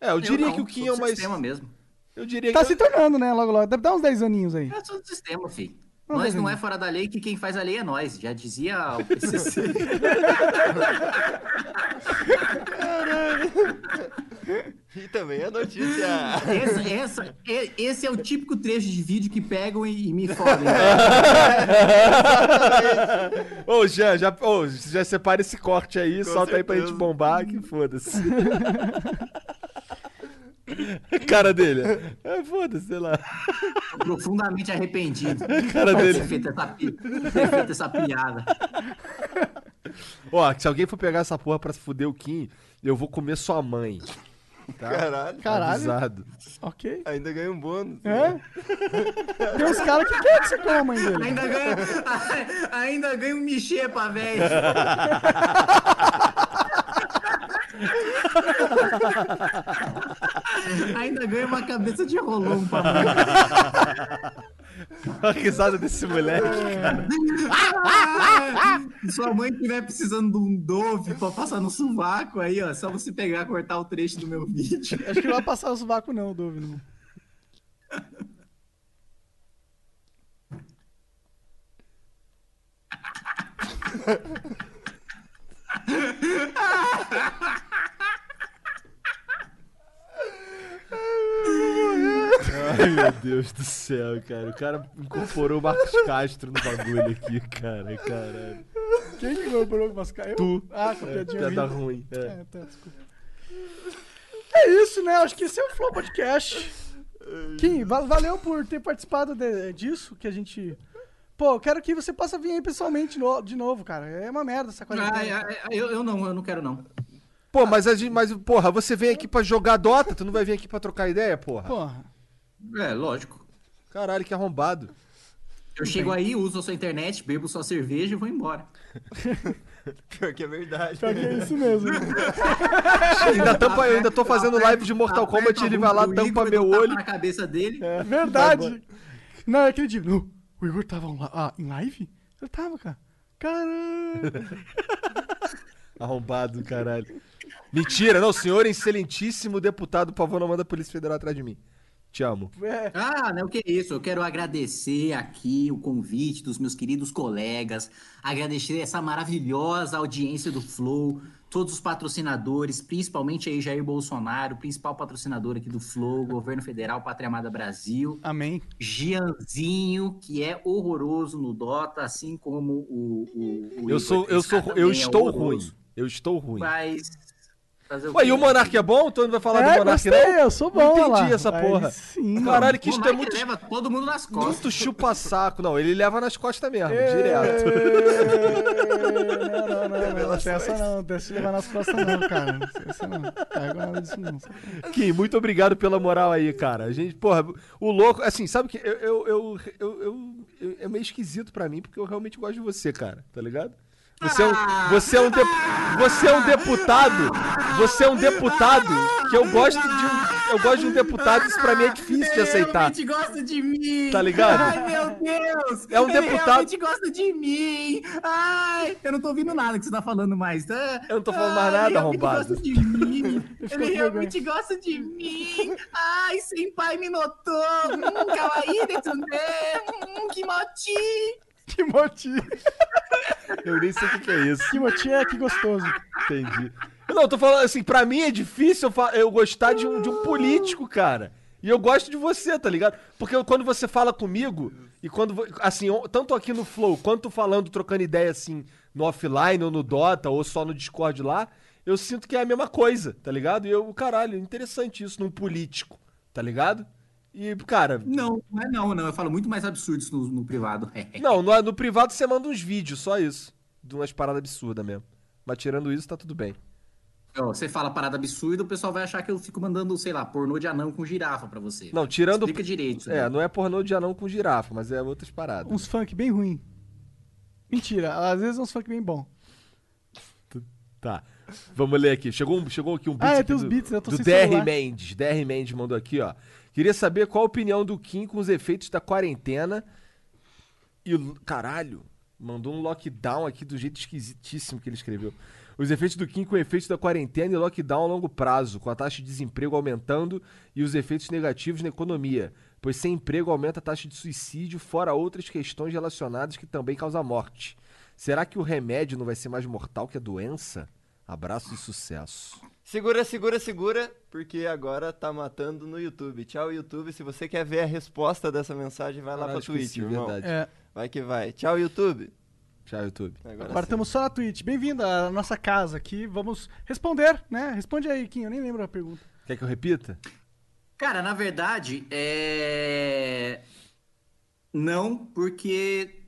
É, eu diria não, que o Kim é uma. sistema mesmo. Eu diria Tá que. se tornando, né? Logo, logo. Deve dar uns 10 aninhos aí. Eu sou do sistema, filho. Não, nós mas não é fora da lei que quem faz a lei é nós. Já dizia o PCC. E também a notícia. Essa, essa- esse é o típico trecho de vídeo que pegam e, e me fodem. Ô, Jean, já, ô, já separa esse corte aí, Com solta aí pra gente certeza. bombar, que foda-se. Cara dele. É, foda-se, sei lá. profundamente arrependido. Cara de dele. ter feito essa, ter feito essa piada. Ó, se alguém for pegar essa porra pra se fuder o Kim, eu vou comer sua mãe. Tá? Caralho. Caralho. Avisado. Ok. Ainda ganha um bônus. É? Tem uns caras que querem que você coma a mãe dele. Ainda ganha, ainda ganha um michê pra velho. Ainda ganha uma cabeça de rolão mãe. A risada desse moleque, cara. Se sua mãe estiver precisando de um Dove pra passar no sovaco, aí, ó, é só você pegar, cortar o trecho do meu vídeo. Acho que não vai passar o sovaco não, Dove, não. Ai, meu Deus do céu, cara. O cara incorporou o Marcos Castro no bagulho aqui, cara. Caralho. Quem que comprou o Mascar? Eu? Tu. Ah, com É, piadinha piada ruim. É. É, tá, desculpa. É isso, né? Acho que esse é o Flow Podcast. Kim, va- valeu por ter participado de- disso, que a gente... Pô, eu quero que você possa vir aí pessoalmente no- de novo, cara. É uma merda essa quarentena. Ai, ai, ai, eu, eu não, eu não quero não. Pô, mas a gente. Mas, porra, você vem aqui pra jogar Dota, tu não vai vir aqui pra trocar ideia, porra? Porra. É, lógico. Caralho, que arrombado. Eu chego aí, uso a sua internet, bebo sua cerveja e vou embora. Pior que é verdade. Pior que é isso mesmo. Ainda tampa, eu ainda tô fazendo live de Mortal Kombat, a ele vai lá, tampa meu olho. na cabeça dele. É verdade. Não, é. Não, o Igor tava ah, em live? Ele tava, cara. Caramba. Arrombado, do caralho. Mentira, não, senhor excelentíssimo deputado Pavonamã da Polícia Federal atrás de mim. Te amo. É, Ah, não, que isso. Eu quero agradecer aqui o convite dos meus queridos colegas, agradecer essa maravilhosa audiência do Flow, todos os patrocinadores, principalmente aí Jair Bolsonaro, principal patrocinador aqui do Flow, Governo Federal, Pátria Amada Brasil, amém. Gianzinho, que é horroroso no Dota, assim como o. o, o Eu Igor sou, eu 3K sou, eu é estou horroroso. ruim. Eu estou ruim. Mas. Fazer o Ué, e o Monark é bom? Tu não vai falar do é, Monark, gostei, não? eu sou bom, Não entendi lá. essa Aí porra. Sim. Caralho, que O isso é Monark muito, leva todo mundo nas costas. muito chupa-saco. Não, ele leva nas costas mesmo, É. direto. Não, não, não, não, não tem essa não, não tem essa de levar nas costas não, cara. Não tem essa não, pego nada disso não. Kim, muito obrigado pela moral aí, cara. A gente, porra, o louco, assim, sabe que eu, eu, eu, eu, eu- eu- é meio esquisito pra mim, porque eu realmente gosto de você, cara, tá ligado? Você é um, você é um, de- você é um deputado, você é um deputado que eu gosto de um, eu gosto de um deputado, isso pra mim é difícil de aceitar. Ele realmente gosta de mim. Tá ligado? Ai, meu Deus. É um Ele deputado- realmente gosta de mim. Ai, eu não tô ouvindo nada que você tá falando mais. tá? Eu não tô falando mais Ai, nada, ele realmente arrombado. gosta de mim. Ele realmente gosta de mim. Ai, sem pai me notou. Hum, kawaii detsunde. Hum, kimochi. Que moti, Eu nem sei o que, que é isso. que moti é que gostoso. Entendi. Não, eu tô falando assim, pra mim é difícil eu, eu gostar de um, de um político, cara. E eu gosto de você, tá ligado? Porque eu- quando você fala comigo, e quando. Assim, tanto aqui no Flow, quanto falando, trocando ideia assim, no offline ou no Dota, ou só no Discord lá, eu sinto que é a mesma coisa, tá ligado? E eu, caralho, interessante isso num político, tá ligado? E, cara. Não, não é não, não. Eu falo muito mais absurdos no, no privado. Não, no, no privado você manda uns vídeos, só isso. De umas paradas absurdas mesmo. Mas tirando isso, tá tudo bem. Você fala parada absurda, o pessoal vai achar que eu fico mandando, sei lá, pornô de anão com girafa pra você. Não, tirando. Explica direito. É, daí. não é pornô de anão com girafa, mas é outras paradas. Uns funk bem ruim. Mentira, às vezes é uns funk bem bom. Tá. Vamos ler aqui. Chegou, um- chegou aqui um beat Ah, é, tem os do, beats, eu tô do sem DR celular. Mendes. DR Mendes mandou aqui, ó. Queria saber qual a opinião do Kim com os efeitos da quarentena. E o. Caralho! Mandou um lockdown aqui do jeito esquisitíssimo que ele escreveu. Os efeitos do Kim com efeitos da quarentena e lockdown a longo prazo, com a taxa de desemprego aumentando e os efeitos negativos na economia, pois sem emprego aumenta a taxa de suicídio, fora outras questões relacionadas que também causam morte. Será que o remédio não vai ser mais mortal que a doença? Abraço e sucesso. Segura, segura, segura, porque agora tá matando no YouTube. Tchau, YouTube. Se você quer ver a resposta dessa mensagem, vai lá Caralho, pra Twitch, irmão. verdade. É, Vai que vai. Tchau, YouTube. Tchau, YouTube. Agora, agora estamos só na Twitch. Bem-vindo à nossa casa aqui. Vamos responder, né? Responde aí, Kim. Eu nem lembro a pergunta. Quer que eu repita? Cara, na verdade, é. Não, porque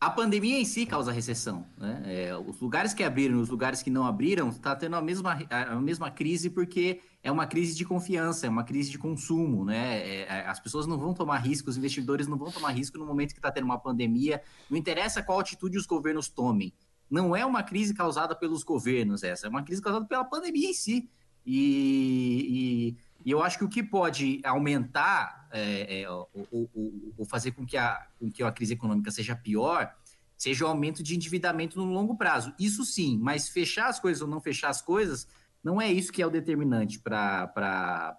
a pandemia em si causa recessão. Né? É, os lugares que abriram os lugares que não abriram está tendo a mesma, a mesma crise porque é uma crise de confiança, é uma crise de consumo. Né? É, é, as pessoas não vão tomar risco, os investidores não vão tomar risco no momento que está tendo uma pandemia. Não interessa qual atitude os governos tomem. Não é uma crise causada pelos governos, essa. É uma crise causada pela pandemia em si. E, e- e eu acho que o que pode aumentar é, é, ou, ou- ou- fazer com que, a, com que a crise econômica seja pior seja o aumento de endividamento no longo prazo. Isso sim, mas fechar as coisas ou não fechar as coisas não é isso que é o determinante para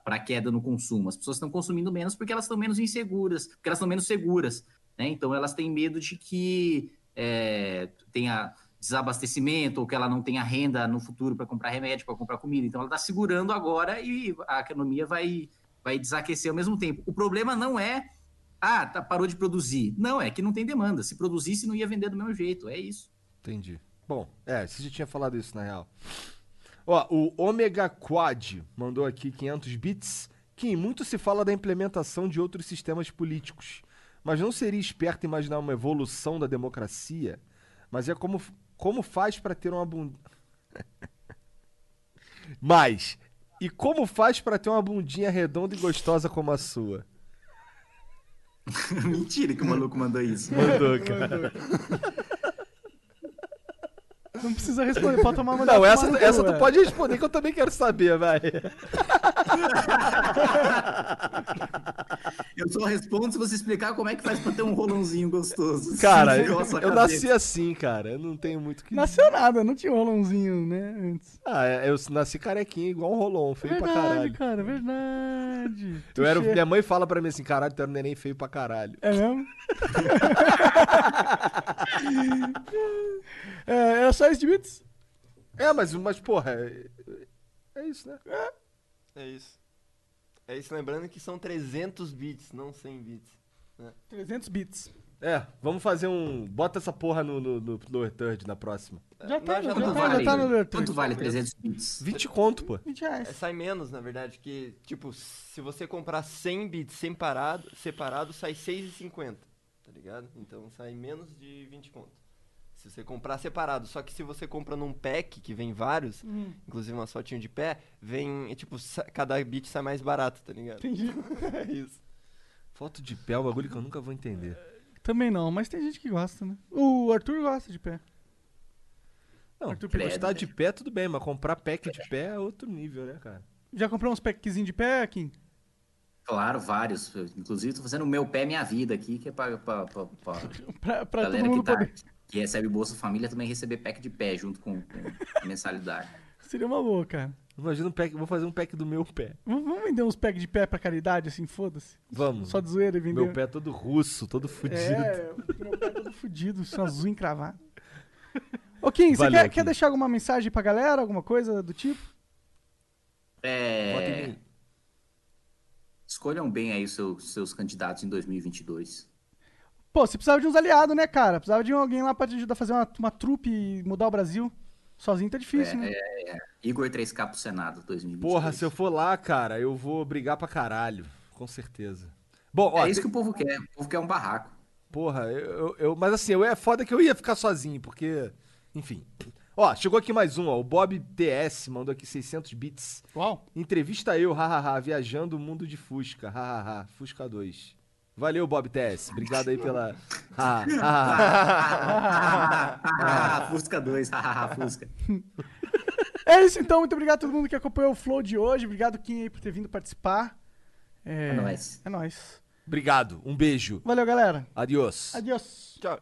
a queda no consumo. As pessoas estão consumindo menos porque elas estão menos inseguras, porque elas estão menos seguras. né? Então elas têm medo de que é, tenha desabastecimento ou que ela não tenha renda no futuro para comprar remédio, para comprar comida. Então ela está segurando agora e a economia vai, vai desaquecer ao mesmo tempo. O problema não é, ah, tá, parou de produzir. Não, é que não tem demanda. Se produzisse, não ia vender do mesmo jeito. É isso. Entendi. Bom, é, você já tinha falado isso na real. Ó, o Omega Quad mandou aqui 500 bits. Que muito se fala da implementação de outros sistemas políticos. Mas não seria esperto imaginar uma evolução da democracia? Mas é como, como faz para ter uma bunda. Mas, e como faz para ter uma bundinha redonda e gostosa como a sua? Mentira que o maluco mandou isso. Mandou, cara. Não precisa responder, pode tomar uma Não, essa, essa tu pode responder que eu também quero saber, vai. Eu só respondo se você explicar como é que faz para ter um rolãozinho gostoso. Cara, eu, eu nasci assim, cara. Eu não tenho muito que. Nasceu nada, não tinha rolãozinho, né? Antes. Ah, é, eu nasci carequinha igual um rolon, feio pra verdade, caralho. cara, verdade. Eu era, minha mãe fala pra mim assim, caralho, tu era um neném feio pra caralho. É mesmo? é, era só isso de bits? É, mas, mas porra, é, é isso, né? É isso. É isso, lembrando que são 300 bits, não 100 bits. 300 bits. É, vamos fazer um. Bota essa porra no, no, no Lower Third na próxima. Já tá, Nós já já, Quanto tá, vale, já tá no Lower quanto Third. vale 300 bits? 20 conto, pô. 20 É, reais. sai menos, na verdade, que, tipo, se você comprar 100 bits separado, separado sai 6,50, tá ligado? Então sai menos de 20 conto. Se você comprar separado, só que se você compra num pack, que vem vários, Hum. inclusive uma fotinho de pé, vem, é, tipo, cada bit sai mais barato, tá ligado? Entendi. É isso. Foto de pé é um bagulho que eu nunca vou entender. Também não, mas tem gente que gosta, né? O Arthur gosta de pé. Não, Arthur gostar de pé, tudo bem, mas comprar pack de pé é outro nível, né, cara? Já comprou uns packzinhos de pé, Kim? Claro, vários. Eu, Inclusive, tô fazendo o meu pé, minha vida aqui, que é pra, pra, pra, pra Pra, pra todo galera que, mundo tá, poder. que recebe Bolsa Família também receber pack de pé junto com, com a mensalidade. Seria uma boa, cara. Imagina um pack, vou fazer um pack do meu pé. Vamos vamos vender uns packs de pé pra caridade, assim, foda-se. Vamos. Só de zoeira e vender. Meu pé todo russo, todo fudido. É, meu pé todo fudido, só azul encravado. Ô, Kim, você quer, quer deixar alguma mensagem pra galera? Alguma coisa do tipo? É, escolham bem aí os seus, seus candidatos em 2022. Pô, você precisava de uns aliados, né, cara? Precisava de alguém lá pra te ajudar a fazer uma, uma trupe e mudar o Brasil. Sozinho tá difícil, né? Igor 3K pro Senado 2022. Porra, se eu for lá, cara, eu vou brigar pra caralho. Com certeza. Bom, ó, É isso que o povo quer. O povo quer um barraco. Porra, eu, eu- eu- Mas assim, eu é foda que eu ia ficar sozinho, porque. Enfim. Ó, chegou aqui mais um, ó. O Bob TS mandou aqui 600 bits. Uau. Entrevista eu, hahaha, viajando o mundo de Fusca, hahaha, Fusca 2. Valeu, Bob TS. Obrigado aí pela. Ah, Fusca 2, hahaha, Fusca. É isso então, muito obrigado a todo mundo que acompanhou o Flow de hoje. Obrigado, Kim, aí, por ter vindo participar. É, É nóis. É nóis. Obrigado, um beijo. Valeu, galera. Adiós. Adiós. Tchau.